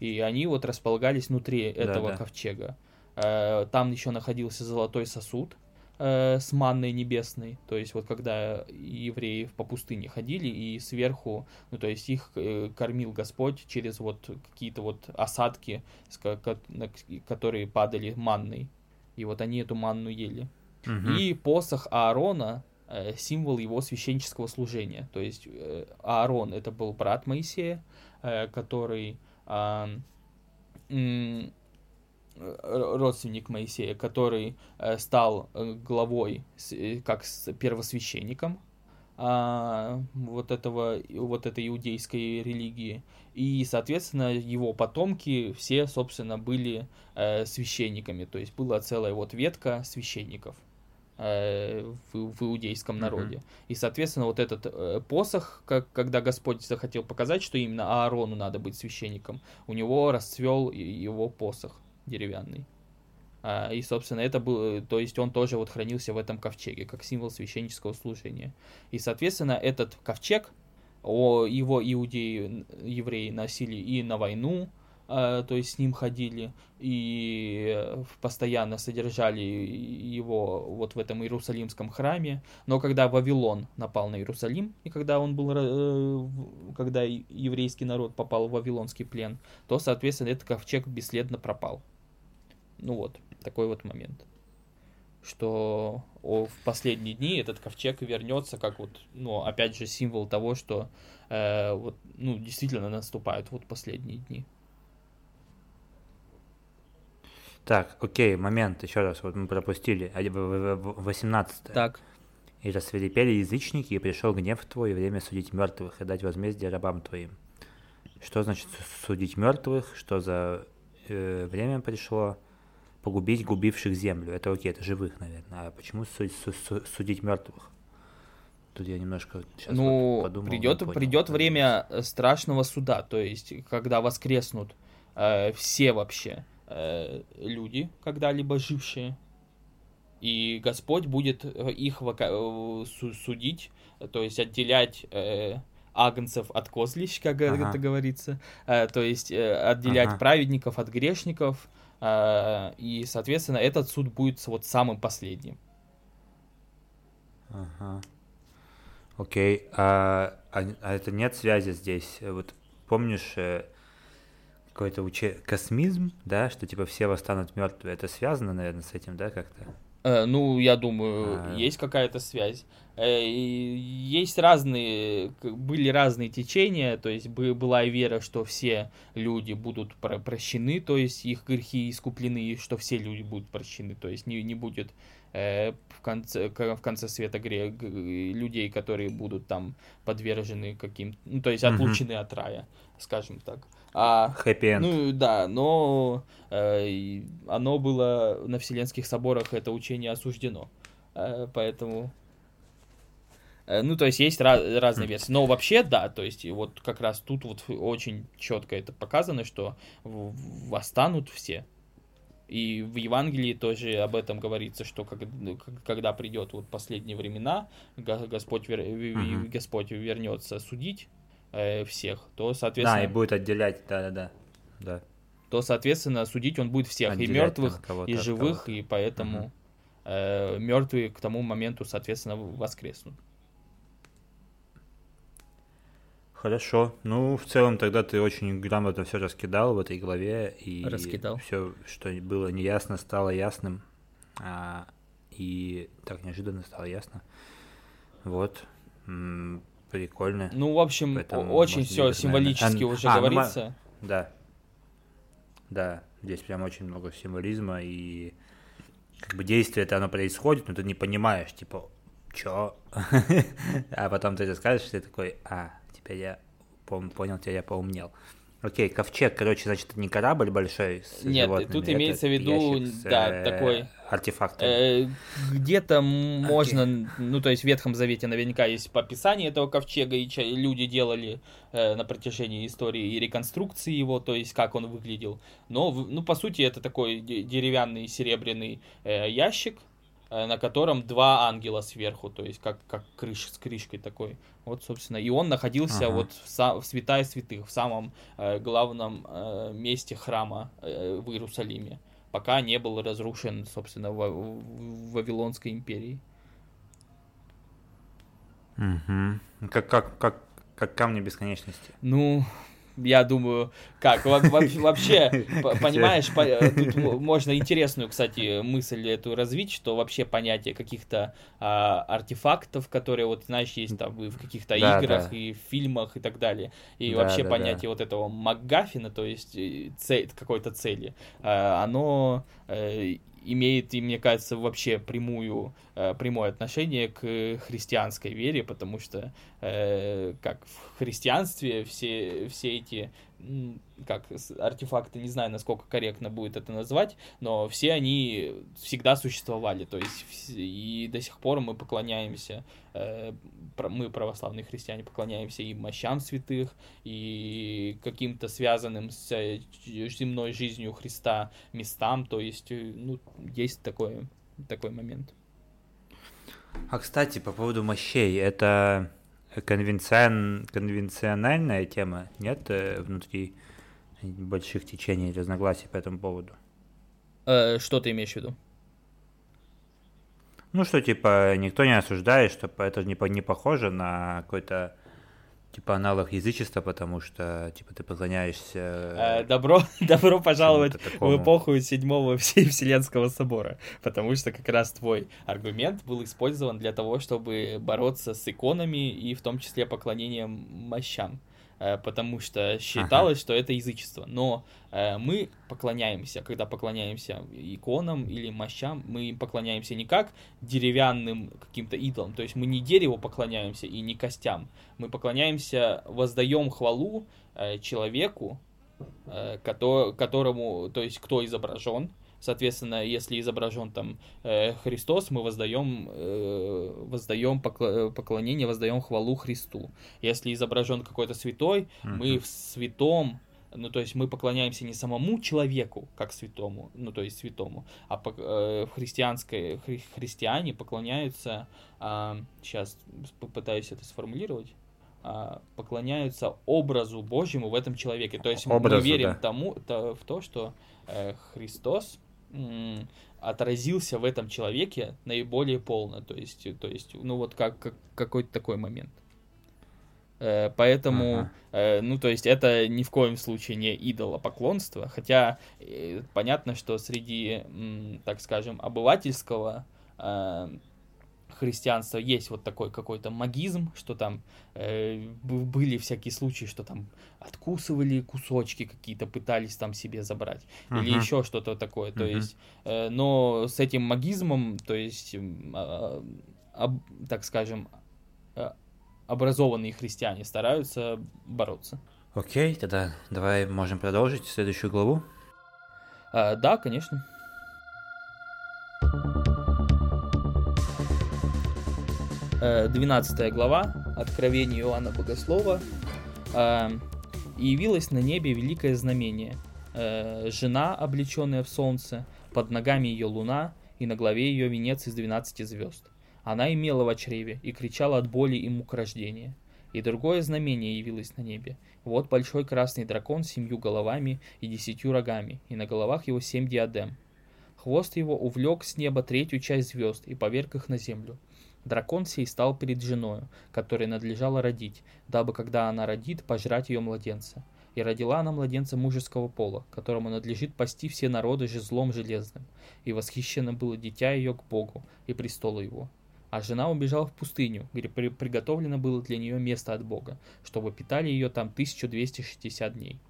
И они вот располагались внутри этого да, да. ковчега. Э, там еще находился золотой сосуд э, с манной небесной. То есть вот когда евреи по пустыне ходили и сверху, ну то есть их э, кормил Господь через вот какие-то вот осадки, которые падали манной. И вот они эту манну ели. Угу. И посох Аарона Э, символ его священнического служения. То есть э, Аарон это был брат Моисея, э, который родственник Моисея, который стал главой, как с первосвященником а, вот этого вот этой иудейской религии. И соответственно его потомки все собственно были э, священниками. То есть была целая вот ветка священников э, в, в иудейском народе. Mm-hmm. и соответственно вот этот э, посох как когда Господь захотел показать что именно Аарону надо быть священником у него расцвел его посох деревянный а, и, собственно, это был, то есть он тоже вот хранился в этом ковчеге, как символ священнического служения. И, соответственно, этот ковчег, о, его иудеи, евреи носили и на войну, а, то есть с ним ходили, и постоянно содержали его вот в этом Иерусалимском храме. Но когда Вавилон напал на Иерусалим, и когда он был, э, когда еврейский народ попал в вавилонский плен, то, соответственно, этот ковчег бесследно пропал. Ну вот такой вот момент. Что о, в последние дни этот ковчег вернется, как вот, ну, опять же, символ того, что э, вот, ну, действительно наступают вот последние дни. Так, окей, момент, еще раз, вот мы пропустили, 18 Так. «И рассверепели язычники, и пришел гнев твой, и время судить мертвых, и дать возмездие рабам твоим». Что значит судить мертвых? Что за э, время пришло? Погубить губивших землю. Это окей, это живых, наверное. А почему судить мертвых? Тут я немножко сейчас ну, вот подумал. Придет, понял, придет время э, страшного суда, то есть, когда воскреснут э, все вообще э, люди, когда-либо жившие, и Господь будет э, их э, судить, то есть отделять э, агнцев от козлищ, как ага. это говорится, э, то есть э, отделять ага. праведников от грешников, и, соответственно, этот суд будет вот самым последним. Ага. Окей. А, а, а это нет связи здесь? Вот помнишь э, какой-то уче... космизм, да, что типа все восстанут мертвые? Это связано, наверное, с этим, да, как-то? Э, ну, я думаю, а... есть какая-то связь. Э, есть разные, были разные течения, то есть была вера, что все люди будут прощены, то есть их грехи искуплены, и что все люди будут прощены, то есть не, не будет в конце, в конце света грех, людей, которые будут там подвержены каким ну, то есть отлучены mm-hmm. от рая, скажем так. А, Happy Ну да, но э, оно было на Вселенских соборах, это учение осуждено. Э, поэтому... Э, ну, то есть есть ra- разные версии. Но вообще, да, то есть вот как раз тут вот очень четко это показано, что восстанут все. И в Евангелии тоже об этом говорится, что как, когда придет вот последние времена, Господь, вер, uh-huh. Господь вернется судить э, всех, то, соответственно... Да, и будет отделять, да-да-да. Да. То, соответственно, судить он будет всех, отделять и мертвых, и живых, и поэтому угу. э, мертвые к тому моменту, соответственно, воскреснут. Хорошо. Ну, в целом тогда ты очень грамотно все раскидал в этой главе. И раскидал. все, что было неясно, стало ясным. А, и так неожиданно стало ясно. Вот прикольно. Ну, в общем, Поэтому, очень все символически наверное... уже а, говорится. Ну, да. Да, здесь прям очень много символизма, и как бы действие это оно происходит, но ты не понимаешь, типа, чё? (laughs) а потом ты это скажешь, ты такой, а, теперь я понял, теперь я поумнел. Окей, ковчег, короче, значит, это не корабль большой с Нет, животными, тут имеется в виду, да, э, такой... Артефакт. Э, где-то можно, ну, то есть в Ветхом Завете наверняка есть описание этого ковчега, и люди делали э, на протяжении истории и реконструкции его, то есть как он выглядел. Но, ну, по сути, это такой деревянный серебряный э, ящик, на котором два ангела сверху, то есть как, как крыш, с крышкой такой. Вот, собственно, и он находился ага. вот в, са, в святая святых, в самом э, главном э, месте храма э, в Иерусалиме, пока не был разрушен, собственно, в, в Вавилонской империи. Угу. Как, как, как, как камни бесконечности. Ну, я думаю, как вообще, (laughs) понимаешь, тут (laughs) можно интересную, кстати, мысль эту развить, что вообще понятие каких-то а, артефактов, которые вот, знаешь, есть там в каких-то играх и в фильмах и так далее, и вообще понятие вот этого МакГаффина, то есть э, цель, какой-то цели, а, оно э, имеет, и мне кажется, вообще прямую, э, прямое отношение к христианской вере, потому что э, как в христианстве все, все эти как артефакты, не знаю, насколько корректно будет это назвать, но все они всегда существовали, то есть и до сих пор мы поклоняемся, э, мы православные христиане поклоняемся и мощам святых, и каким-то связанным с э, земной жизнью Христа местам, то есть, э, ну, есть такой, такой момент. А, кстати, по поводу мощей, это конвенцион... конвенциональная тема, нет, э, внутри больших течений разногласий по этому поводу? Э, что ты имеешь в виду? Ну, что, типа, никто не осуждает, что это не, не похоже на какой-то типа аналог язычества, потому что типа ты поклоняешься. Э, добро, (laughs) добро пожаловать в эпоху седьмого (laughs) Вселенского собора, потому что как раз твой аргумент был использован для того, чтобы бороться с иконами и в том числе поклонением мощам. Э, потому что считалось, ага. что это язычество. Но э, мы поклоняемся, когда поклоняемся иконам или мощам, мы поклоняемся не как деревянным каким-то идолам, то есть мы не дереву поклоняемся и не костям, мы поклоняемся, воздаем хвалу э, человеку, которому, то есть кто изображен, Соответственно, если изображен там э, Христос, мы воздаем, э, воздаем поклонение, воздаем хвалу Христу. Если изображен какой-то святой, mm-hmm. мы в святом ну, то есть мы поклоняемся не самому человеку, как святому, ну, то есть святому, а по, э, в христианской, хри, христиане поклоняются, э, сейчас попытаюсь это сформулировать, э, поклоняются образу Божьему в этом человеке. То есть Образу, мы верим да. тому, то, в то, что э, Христос отразился в этом человеке наиболее полно. То есть, то есть ну вот как, как какой-то такой момент. Э, поэтому, ага. э, ну, то есть это ни в коем случае не идолопоклонство, хотя э, понятно, что среди, так скажем, обывательского христианства есть вот такой какой-то магизм, что там э, были всякие случаи, что там откусывали кусочки какие-то, пытались там себе забрать, uh-huh. или еще что-то такое. Uh-huh. То есть, э, но с этим магизмом, то есть, э, об, так скажем, э, образованные христиане стараются бороться. Окей, okay, тогда давай можем продолжить следующую главу. А, да, конечно. 12 э, глава, Откровение Иоанна Богослова, э, «И явилось на небе великое знамение, э, жена, облеченная в солнце, под ногами ее луна, и на главе ее венец из 12 звезд. Она имела в чреве и кричала от боли и мук рождения. И другое знамение явилось на небе. Вот большой красный дракон с семью головами и десятью рогами, и на головах его семь диадем. Хвост его увлек с неба третью часть звезд и поверг их на землю. Дракон сей стал перед женою, которой надлежало родить, дабы, когда она родит, пожрать ее младенца. И родила она младенца мужеского пола, которому надлежит пасти все народы жезлом железным. И восхищено было дитя ее к Богу и престолу его. А жена убежала в пустыню, где при приготовлено было для нее место от Бога, чтобы питали ее там 1260 дней.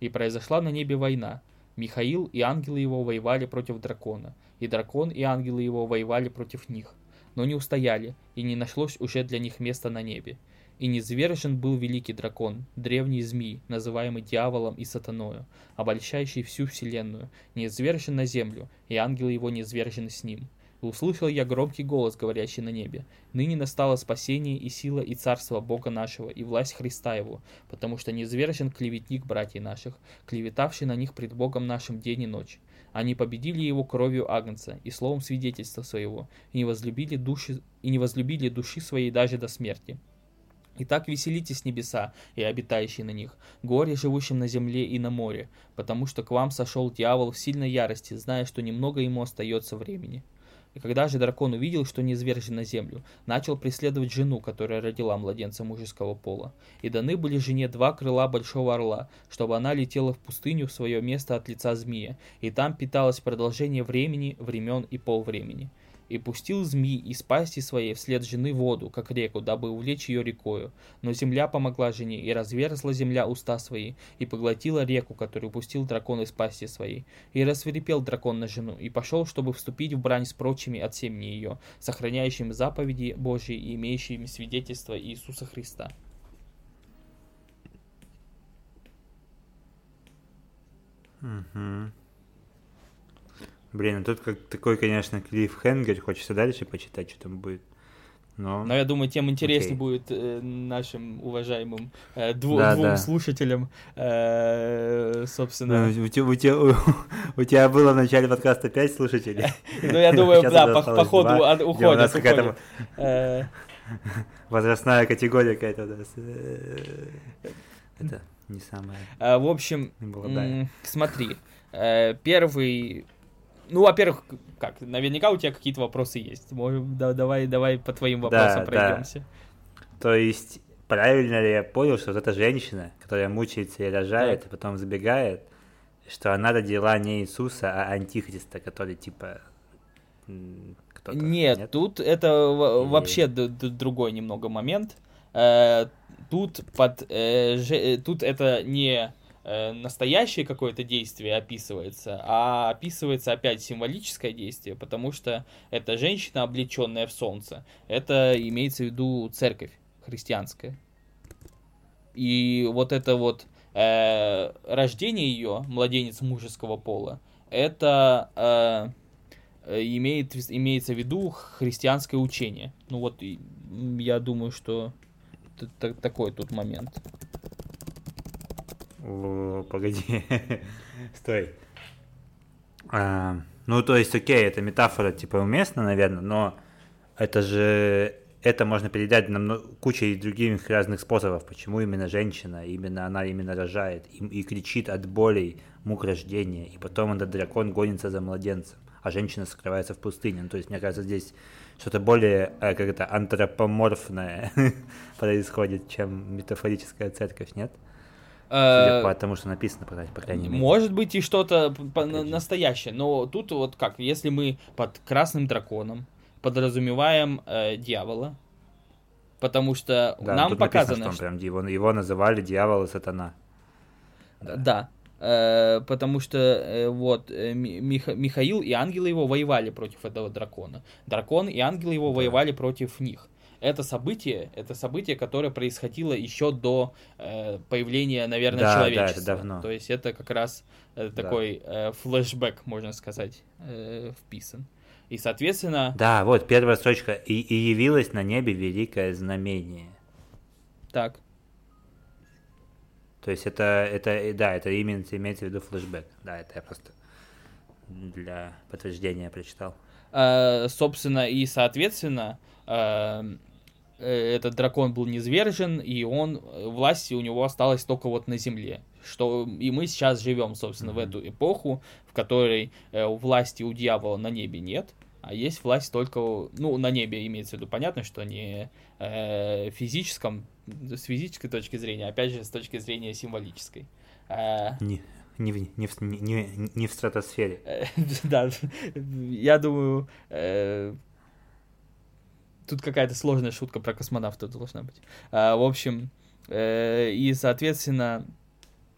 И произошла на небе война. Михаил и ангелы его воевали против дракона, и дракон и ангелы его воевали против них но не устояли, и не нашлось уже для них места на небе. И низвержен был великий дракон, древний змей, называемый дьяволом и сатаною, обольщающий всю вселенную, низвержен на землю, и ангелы его низвержены с ним. И услышал я громкий голос, говорящий на небе. Ныне настало спасение и сила и царство Бога нашего, и власть Христа его, потому что низвержен клеветник братьев наших, клеветавший на них пред Богом нашим день и ночь. Они победили его кровью Агнца и словом свидетельства своего, и не возлюбили души, и не возлюбили души своей даже до смерти. Итак, веселитесь небеса и обитающие на них, горе, живущим на земле и на море, потому что к вам сошел дьявол в сильной ярости, зная, что немного ему остается времени. И когда же дракон увидел, что не извержен на землю, начал преследовать жену, которая родила младенца мужеского пола. И даны были жене два крыла большого орла, чтобы она летела в пустыню в свое место от лица змея, и там питалось продолжение времени, времен и полвремени и пустил змей из пасти своей вслед жены воду, как реку, дабы увлечь ее рекою. Но земля помогла жене, и разверзла земля уста свои, и поглотила реку, которую пустил дракон из пасти своей. И рассверепел дракон на жену, и пошел, чтобы вступить в брань с прочими от семени ее, сохраняющими заповеди Божьи и имеющими свидетельство Иисуса Христа. Угу. Блин, ну тут как такой, конечно, клиффхенгер, хочется дальше почитать, что там будет. Но, Но я думаю, тем интереснее okay. будет э, нашим уважаемым э, дву- да, двум да. слушателям, э, собственно. Ну, у, тебя, у, у, у тебя было в начале подкаста 5 слушателей. (laughs) Ну, я думаю, да, по ходу уходят. Э. (laughs) Возрастная категория какая-то у нас. Это не самое. А, в общем, смотри, э, первый ну, во-первых, как, наверняка у тебя какие-то вопросы есть. Можем, да, давай, давай по твоим вопросам да, пройдемся. Да. То есть, правильно ли я понял, что вот эта женщина, которая мучается и рожает, да. и потом забегает, что она родила не Иисуса, а Антихриста, который типа нет, нет, тут это Или... вообще другой немного момент. Э, тут под э, э, тут это не настоящее какое-то действие описывается, а описывается опять символическое действие, потому что это женщина, облеченная в солнце. Это имеется в виду церковь христианская. И вот это вот э, рождение ее, младенец мужеского пола, это э, имеет, имеется в виду христианское учение. Ну вот, я думаю, что такой тут момент. Погоди. (laughs) Стой. А, ну, то есть, окей, эта метафора, типа, уместна, наверное, но это же... Это можно передать на кучей других разных способов, почему именно женщина, именно она именно рожает и, и кричит от боли, мук рождения, и потом этот дракон гонится за младенцем, а женщина скрывается в пустыне. Ну, то есть, мне кажется, здесь что-то более э, как это антропоморфное (laughs) происходит, чем метафорическая церковь, нет? Судя э, по тому, что написано, по крайней мере. Может быть и что-то настоящее, но тут вот как, если мы под красным драконом подразумеваем э, дьявола, потому что да, нам показано, написано, что он прям его, его называли дьявол и сатана. Да. да. Э, потому что э, вот э, Мих, Михаил и ангелы его воевали против этого дракона. Дракон и ангелы его да. воевали против них это событие, это событие, которое происходило еще до э, появления, наверное, да, человечества. Да, это давно. То есть это как раз э, такой да. э, флешбэк, можно сказать, э, вписан. И, соответственно... Да, вот первая строчка. И, и явилось на небе великое знамение. Так. То есть это, это, да, это именно имеется в виду флешбэк. Да, это я просто для подтверждения прочитал. Э, собственно, и, соответственно, э, Э, этот дракон был низвержен, и он, э, власть у него осталась только вот на земле. Что и мы сейчас живем, собственно, mm-hmm. в эту эпоху, в которой э, власти у дьявола на небе нет, а есть власть только, ну, на небе имеется в виду, понятно, что не э, физическом, с физической точки зрения, опять же, с точки зрения символической. Э, не, не, в, не, в, не, не в стратосфере. (laughs) Да, я думаю, тут какая-то сложная шутка про космонавта должна быть. А, в общем, э, и, соответственно,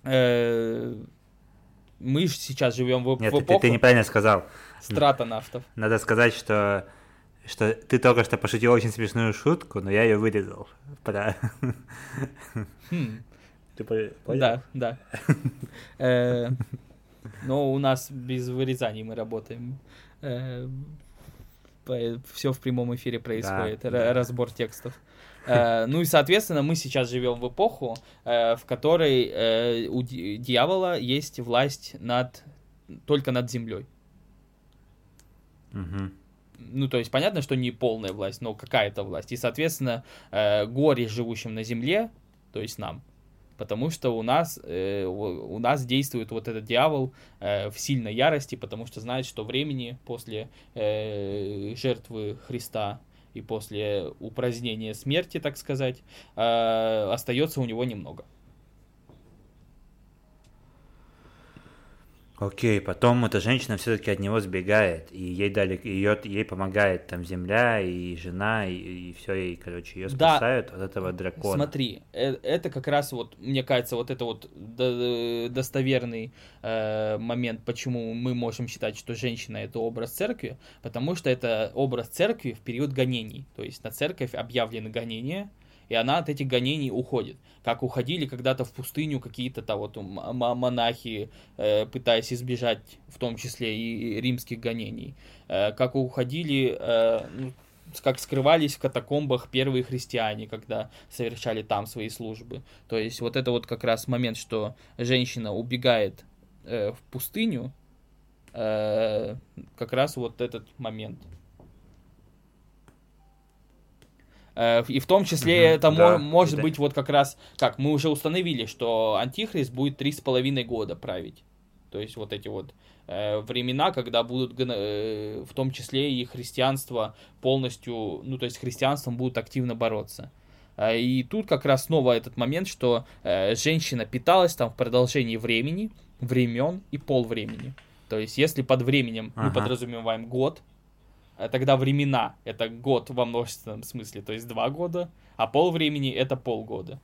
э, мы сейчас живем в, Нет, в эпоху... ты, ты неправильно сказал. Стратонавтов. Надо сказать, что что ты только что пошутил очень смешную шутку, но я ее вырезал. Про... Хм. Ты понял? Да, да. Э, но у нас без вырезаний мы работаем. Все в прямом эфире происходит, да, разбор текстов. Э, ну и, соответственно, мы сейчас живем в эпоху, э, в которой э, у дьявола есть власть над только над землей. Угу. Ну, то есть понятно, что не полная власть, но какая-то власть. И, соответственно, горе живущим на земле, то есть нам, Потому что у нас, э, у нас действует вот этот дьявол э, в сильной ярости, потому что знает, что времени после э, жертвы Христа и после упразднения смерти, так сказать, э, остается у него немного. Окей, потом эта женщина все-таки от него сбегает, и ей дали, ее, ей помогает там земля и жена, и, и все, и, короче, ее спасают да, от этого дракона. Смотри, э, это как раз вот, мне кажется, вот это вот достоверный э, момент, почему мы можем считать, что женщина это образ церкви, потому что это образ церкви в период гонений, то есть на церковь объявлены гонения, и она от этих гонений уходит. Как уходили когда-то в пустыню какие-то там вот монахи, э, пытаясь избежать в том числе и римских гонений. Э, как уходили, э, ну, как скрывались в катакомбах первые христиане, когда совершали там свои службы. То есть вот это вот как раз момент, что женщина убегает э, в пустыню, э, как раз вот этот момент. Э, и в том числе угу, это да, может да. быть вот как раз, как мы уже установили, что Антихрист будет три с половиной года править. То есть вот эти вот э, времена, когда будут э, в том числе и христианство полностью, ну то есть христианством будут активно бороться. Э, и тут как раз снова этот момент, что э, женщина питалась там в продолжении времени, времен и пол времени. То есть если под временем ага. мы подразумеваем год, тогда времена — это год во множественном смысле, то есть два года, а пол времени — это полгода.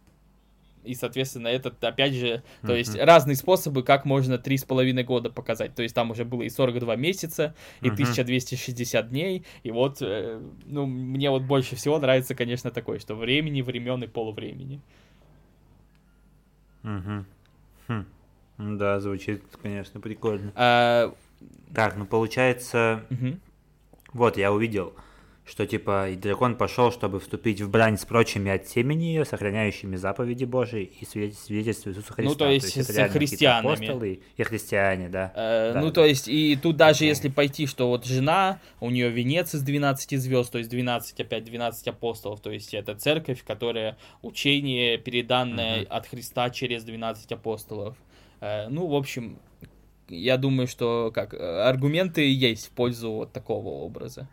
И, соответственно, это, опять же, то mm-hmm. есть разные способы, как можно три с половиной года показать. То есть там уже было и 42 месяца, и mm-hmm. 1260 дней. И вот, э, ну, мне вот больше всего нравится, конечно, такое, что времени, времен и полувремени. Угу. Хм. Да, звучит, конечно, прикольно. А... Так, ну получается, угу. Вот, я увидел, что типа и дракон пошел, чтобы вступить в брань с прочими от семени ее, сохраняющими заповеди Божии и свидетельство Иисуса Христа. Ну, то есть, то есть с христианами. Апостолы и христиане, да. Э, да. Ну, то есть, и тут даже если пойти, что вот жена, у нее венец из 12 звезд, то есть 12, опять 12 апостолов, то есть это церковь, которая учение, переданное угу. от Христа через 12 апостолов. Э, ну, в общем, я думаю, что как аргументы есть в пользу вот такого образа.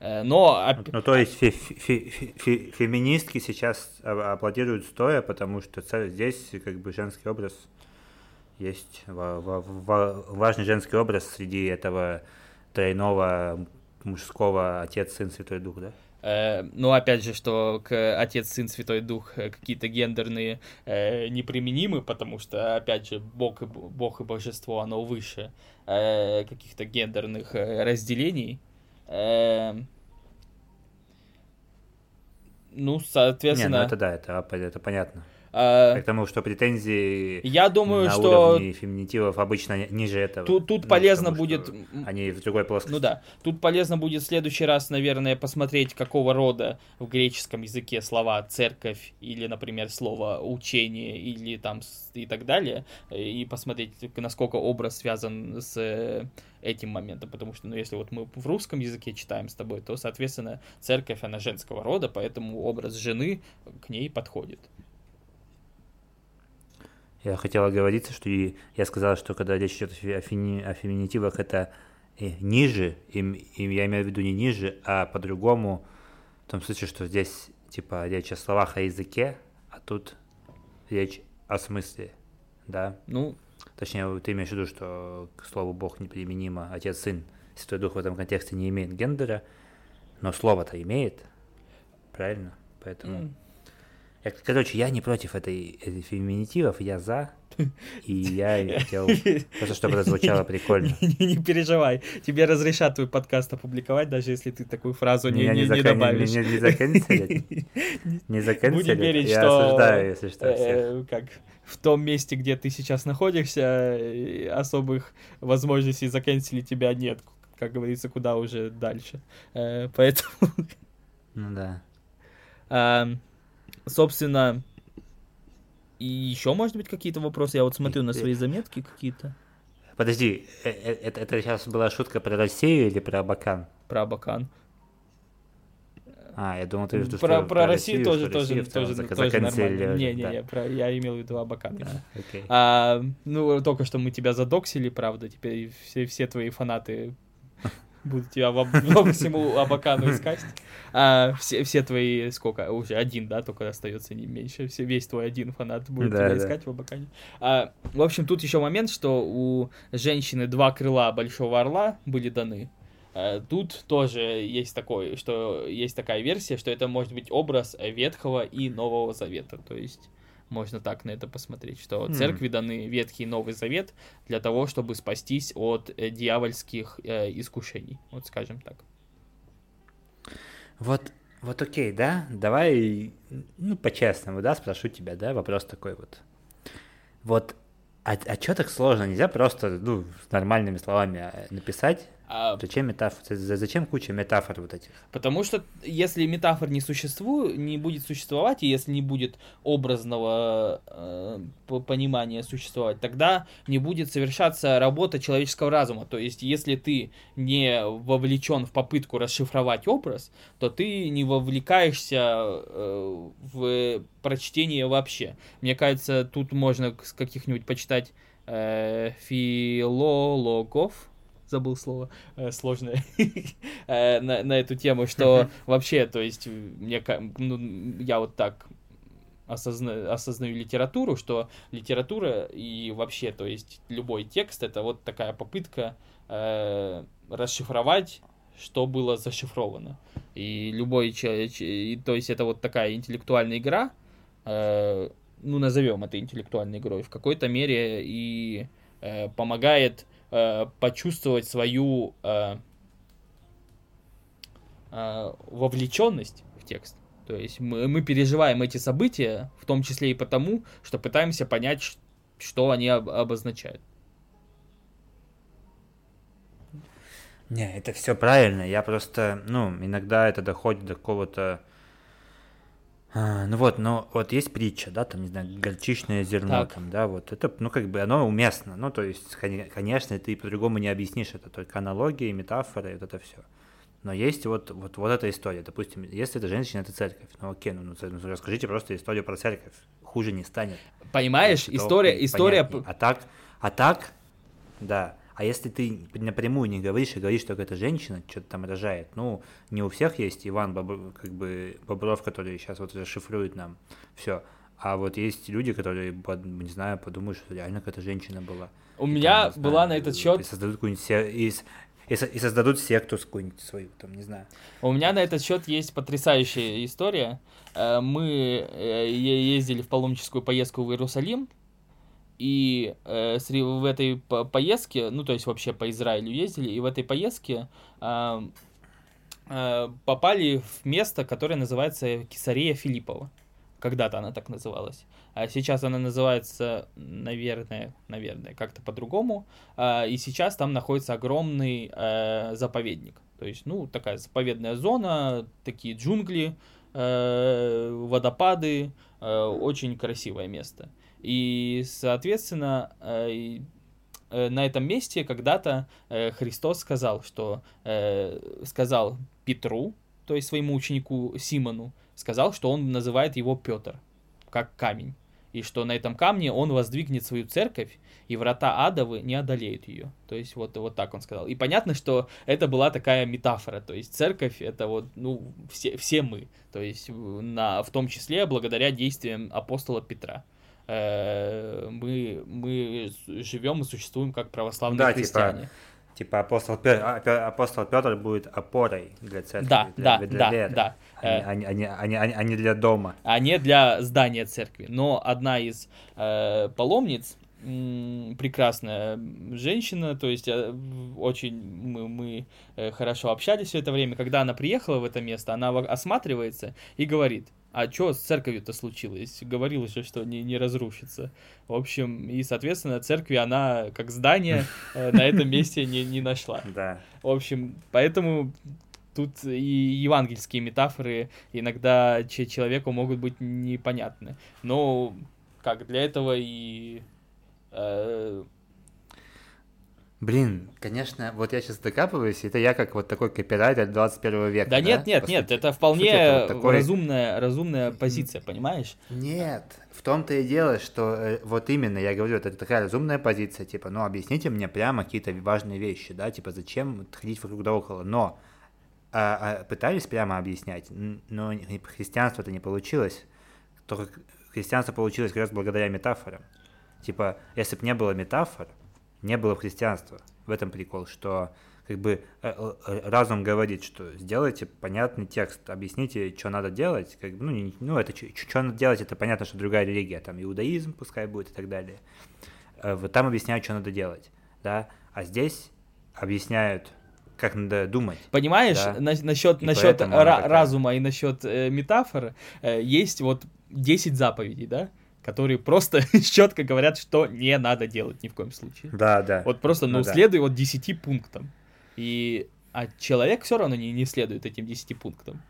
Э, но... Ну, то есть фе фе фе феминистки сейчас аплодируют стоя, потому что здесь как бы женский образ есть важный женский образ среди этого тройного мужского отец, сын, святой дух, да? Ну, опять же, что к Отец, Сын, Святой Дух э, какие-то гендерные э, неприменимы, потому что, опять же, Бог и, Бог и Божество, оно выше каких-то гендерных разделений. Э, ну, соответственно... Не, ну это да, это, это понятно. А, К тому, что претензии я думаю, на что... уровне феминитивов обычно ниже этого. Тут, тут ну, полезно будет... Они в другой плоскости. Ну да. Тут полезно будет в следующий раз, наверное, посмотреть, какого рода в греческом языке слова «церковь» или, например, слово «учение» или там и так далее, и посмотреть, насколько образ связан с э, этим моментом, потому что, ну, если вот мы в русском языке читаем с тобой, то, соответственно, церковь, она женского рода, поэтому образ жены к ней подходит. Я хотел оговориться, что и я сказал, что когда речь идет о, фини, о феминитивах, это ниже, и, и я имею в виду не ниже, а по-другому, в том случае, что здесь типа речь о словах, о языке, а тут речь о смысле, да? Ну, Точнее, ты имеешь в виду, что к слову Бог неприменимо, Отец, Сын, Святой Дух в этом контексте не имеет гендера, но слово-то имеет, правильно? Поэтому... Mm. Я, короче, я не против этой, этой феминитивов, я за. И я хотел просто, чтобы это звучало (laughs) прикольно. Не, не переживай, тебе разрешат твой подкаст опубликовать, даже если ты такую фразу не, не, не, добавишь. Не, не. (laughs) Не заканцелят. Будем верить, я что... осуждаю, если что, всех. Э, как в том месте, где ты сейчас находишься, особых возможностей заканцелить тебя нет. Как говорится, куда уже дальше. Э, поэтому... Ну да (laughs) собственно, и еще, может быть, какие-то вопросы? Я вот смотрю на свои заметки какие-то. Подожди, э, э, это, это сейчас была шутка про Россию или про Абакан? Про Абакан. А, я думал, ты про, про, про Россию, тоже, тоже, тоже, тоже нормально. Не, не, да. не, про, я имел в виду Абакана. А, okay. а, ну, только что мы тебя задоксили, правда, теперь все, все твои фанаты будут тебя по всему Абакану искать. А, все, все твои, сколько, уже один, да, только остается не меньше, все, весь твой один фанат будет да, тебя да. искать в Абакане. А, в общем, тут еще момент, что у женщины два крыла Большого Орла были даны. А, тут тоже есть такой, что есть такая версия, что это может быть образ Ветхого и Нового Завета, то есть можно так на это посмотреть, что mm. церкви даны Ветхий и Новый Завет для того, чтобы спастись от э, дьявольских э, искушений, вот скажем так. Вот, вот окей, да, давай, ну, по-честному, да, спрошу тебя, да, вопрос такой вот. Вот, а, а что так сложно? Нельзя просто, ну, нормальными словами э, написать, а... Зачем метафор? Зачем куча метафор вот этих? Потому что если метафор не существует, не будет существовать, и если не будет образного э, понимания существовать, тогда не будет совершаться работа человеческого разума. То есть, если ты не вовлечен в попытку расшифровать образ, то ты не вовлекаешься э, в прочтение вообще. Мне кажется, тут можно с каких-нибудь почитать э, филологов, забыл слово э, сложное (laughs) э, на, на эту тему, что вообще, то есть, мне, ну, я вот так осозна, осознаю литературу, что литература и вообще, то есть, любой текст это вот такая попытка э, расшифровать что было зашифровано. И любой человек, то есть это вот такая интеллектуальная игра, э, ну назовем это интеллектуальной игрой, в какой-то мере и э, помогает э, почувствовать свою э, э, вовлеченность в текст. То есть мы, мы переживаем эти события, в том числе и потому, что пытаемся понять, что они об, обозначают. Не, это все правильно. Я просто, ну, иногда это доходит до какого-то а, ну вот, но вот есть притча, да, там, не знаю, горчичное зерно, так. там, да, вот это, ну, как бы оно уместно, ну, то есть, конечно, ты по-другому не объяснишь это, только аналогии, метафоры, вот это все. Но есть вот, вот, вот эта история, допустим, если это женщина, это церковь, ну окей, ну, ну, ну расскажите просто историю про церковь, хуже не станет. Понимаешь, история, история... А так, а так, да, а если ты напрямую не говоришь и говоришь, что это женщина, что-то там рожает, ну, не у всех есть Иван Бобр, как бы Бобров, который сейчас вот расшифрует нам все. А вот есть люди, которые, не знаю, подумают, что реально какая-то женщина была. У и меня там, была знаю, на этот счет... И создадут какую-нибудь и, и, и создадут секту какую-нибудь свою, там, не знаю. У меня на этот счет есть потрясающая история. Э, мы э, ездили в паломническую поездку в Иерусалим, и э, в этой поездке, ну то есть вообще по Израилю ездили, и в этой поездке э, э, попали в место, которое называется Кесария Филиппова. Когда-то она так называлась. А сейчас она называется, наверное, наверное, как-то по-другому. Э, и сейчас там находится огромный э, заповедник. То есть, ну, такая заповедная зона, такие джунгли, э, водопады, э, очень красивое место. И, соответственно, э, э, на этом месте когда-то э, Христос сказал, что сказал Петру, то есть своему ученику Симону, сказал, что он называет его Петр, как камень, и что на этом камне он воздвигнет свою церковь, и врата адовы не одолеют ее. То есть вот, вот так он сказал. И понятно, что это была такая метафора, то есть церковь это вот, ну, все, все мы, то есть на, в том числе благодаря действиям апостола Петра. Э, мы, мы живем и существуем как православные да, типа, христиане. Типа, типа апостол Петр, а, апостол Петр будет опорой для церкви, да, для, да, для да, веры, да. А не, а, не, а, не, а не для дома. А не для здания церкви. Но одна из э, паломниц, прекрасная женщина, то есть э, очень мы, мы э, хорошо общались все это время. Когда она приехала в это место, она осматривается и говорит, а что с церковью-то случилось? Говорилось же, что не, не разрушится. В общем, и, соответственно, церкви она, как здание, э, на этом месте не, не нашла. (laughs) Да. В общем, поэтому тут и евангельские метафоры иногда человеку могут быть непонятны. Но как для этого и э, Блин, конечно, вот я сейчас докапываюсь, это я как вот такой копирайтер 21 века. Да, да нет, нет, По нет, сути. это По вполне сути, это вот такой- разумная, разумная позиция, понимаешь? Нет, в том-то и дело, что э, вот именно, я говорю, это такая разумная позиция, типа, ну, объясните мне прямо какие-то важные вещи, да, типа, зачем ходить вокруг да около, но а, а, пытались прямо объяснять, но христианство это не получилось, только христианство получилось как раз благодаря метафорам. Типа, если бы не было метафор, не было бы христианства. В этом прикол, что как бы э, э, разум говорит, что сделайте понятный текст, объясните, что надо делать. Как бы, ну, не- ну, это что надо делать, это понятно, что другая религия, там иудаизм пускай будет и так далее. Э, Вот там объясняют, что надо делать, да, а здесь объясняют, как надо думать. Понимаешь, Да. на- насчет, И насчет ра- разума и насчет э, метафор, э, есть вот 10 заповедей, да, которые просто (laughs) четко говорят, что не надо делать ни в коем случае. Да, да. Вот просто, ну, Ну да. следуй вот 10 пунктам. И, а человек все равно не, не следует этим 10 пунктам.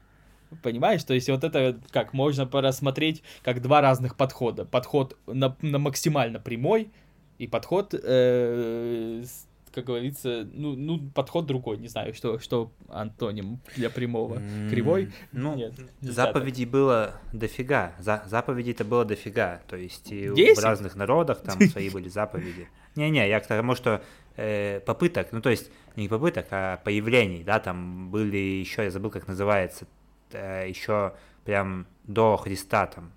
Понимаешь? То есть вот это как можно рассмотреть как два разных подхода. Подход на, на максимально прямой и подход, э, как говорится, ну, ну, подход другой. Не знаю, что, что антоним для прямого. Кривой? Ну, Нет, нельзя так. заповедей было дофига. За, заповедей-то было дофига. То есть и Десять? в разных народах там (laughs) свои были заповеди. Не-не, я к тому, что э, попыток, ну то есть не попыток, а появлений, да, там были еще, я забыл, как называется, еще прям до Христа там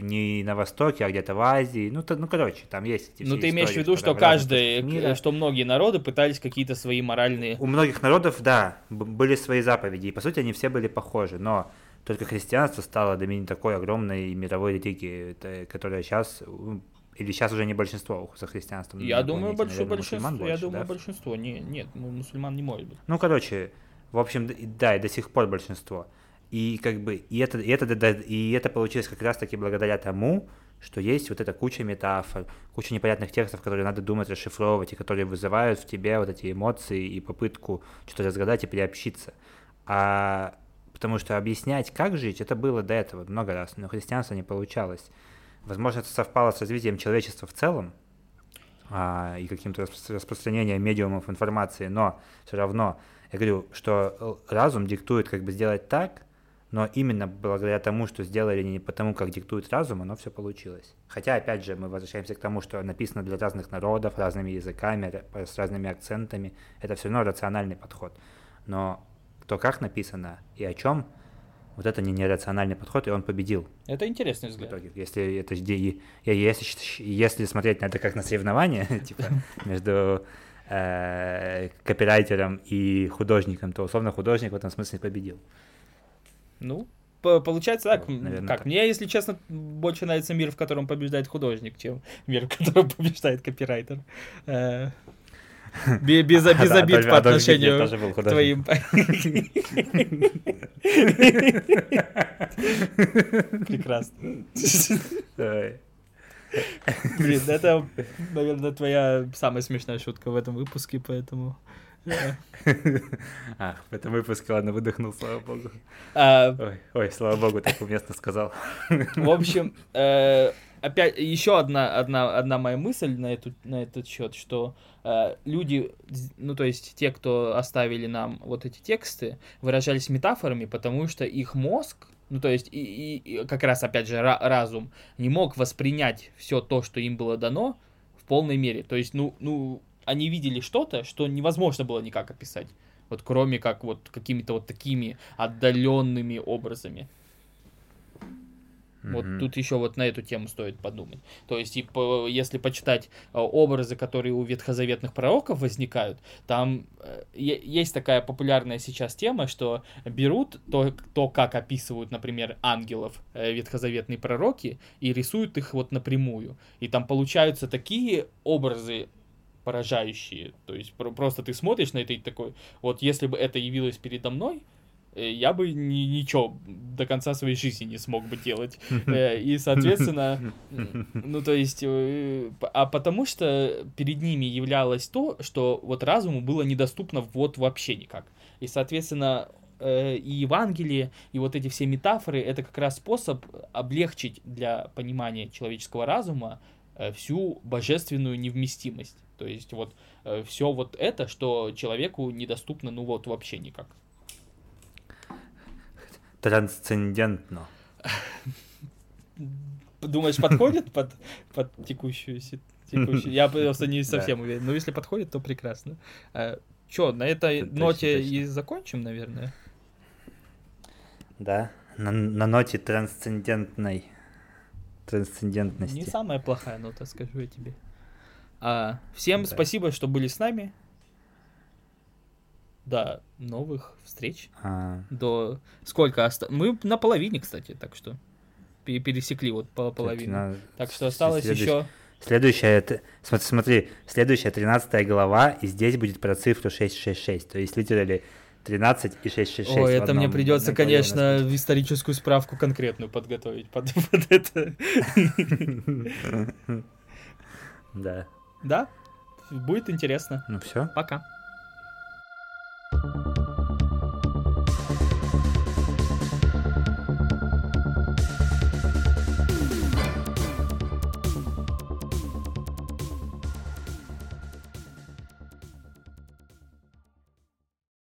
не на Востоке, а где-то в Азии. Ну, то, ну, короче, там есть эти Ну, ты имеешь в виду, что в каждый, мира. что многие народы пытались какие-то свои моральные... У многих народов, да, были свои заповеди, и по сути они все были похожи, но только христианство стало домини такой огромной мировой религией, которая сейчас, или сейчас уже не большинство за христианством. Я думаю, большое наверное, большинство. мусульман я больше, думаю, да? большинство. Не, нет, ну, мусульман не может быть. Ну, короче, в общем, да, и до сих пор большинство. И как бы, и это, и это, и это получилось как раз-таки благодаря тому, что есть вот эта куча метафор, куча непонятных текстов, которые надо думать, расшифровывать, и которые вызывают в тебе вот эти эмоции и попытку что-то разгадать и приобщиться. А потому что объяснять, как жить, это было до этого много раз, но христианство не получалось. Возможно, это совпало с развитием человечества в целом, а, и каким-то распро- распространением медиумов информации, но все равно я говорю, что э, разум диктует, как бы сделать так, но именно благодаря тому, что сделали не потому, как диктует разум, оно все получилось. Хотя, опять же, мы возвращаемся к тому, что написано для разных народов, разными языками, с разными акцентами. Это все равно рациональный подход. Но то, как написано и о чем, вот это не нерациональный подход, и он победил Это интересный в взгляд. итоге. Если это если, если смотреть на это как на соревнование, (laughs) типа между э, копирайтером и художником, то условно художник в этом смысле победил. Ну, по- получается так. Вот, наверное, как так. мне, если честно, больше нравится мир, в котором побеждает художник, чем мир, в котором (laughs) побеждает копирайтер. Э, бе- Без, без Адольф- обид по Адольф Гитлер отношению был к твоим... Прекрасно. Блин, это, наверное, твоя самая смешная шутка в этом выпуске, поэтому... Ах, в этом выпуске, ладно, выдохнул, слава богу. а, Ой, слава богу, так уместно сказал. В общем, э, опять еще одна, одна, одна моя мысль на, эту, на этот счет, что э, люди, ну то есть те, кто оставили нам вот эти тексты, выражались метафорами, потому что их мозг, ну то есть и, и- и как раз опять же ра- разум не мог воспринять все то, что им было дано в полной мере. То есть, ну, ну они видели что-то, что невозможно было никак описать. Вот кроме как вот какими-то вот такими отдаленными образами. Вот Мгм. тут еще вот на эту тему стоит подумать. То есть, и по- если почитать э, образы, которые у ветхозаветных пророков возникают, там э, есть такая популярная сейчас тема, что берут то, то как описывают, например, ангелов э, ветхозаветные пророки, и рисуют их вот напрямую. И там получаются такие образы поражающие. То есть про- просто ты смотришь на это и такой, вот если бы это явилось передо мной, э, я бы ни, ничего до конца своей жизни не смог бы делать. (laughs) Э, И, соответственно, (laughs) ну, то есть, э, а потому что перед ними являлось то, что вот разуму было недоступно вот вообще никак. И, соответственно, и Евангелие, и вот эти все метафоры, это как раз способ облегчить для понимания человеческого разума всю божественную невместимость. То есть вот э, все вот это, что человеку недоступно, ну вот вообще никак. Трансцендентно. Думаешь, подходит под, под текущую ситуацию? Я просто не (laughs) совсем уверен. Но если подходит, то прекрасно. А, Че, на этой Точно, ноте точно. и закончим, наверное? Да, на, на ноте трансцендентной трансцендентности. Не самая плохая нота, скажу я тебе. А, всем Да. спасибо, что были с нами. До новых встреч. А, До сколько оста... Мы на половине, кстати, так что пе- пересекли вот по половину. на- Так что осталось следующ- еще. Следующая, смотри, смотри, следующая 13 глава, и здесь будет про цифру 666, то есть литерали 13 и 666. Ой, это мне придется, конечно, в историческую справку конкретную подготовить под, (laughs) под это. (laughs) Да, да, будет интересно. Ну все. Пока. thank you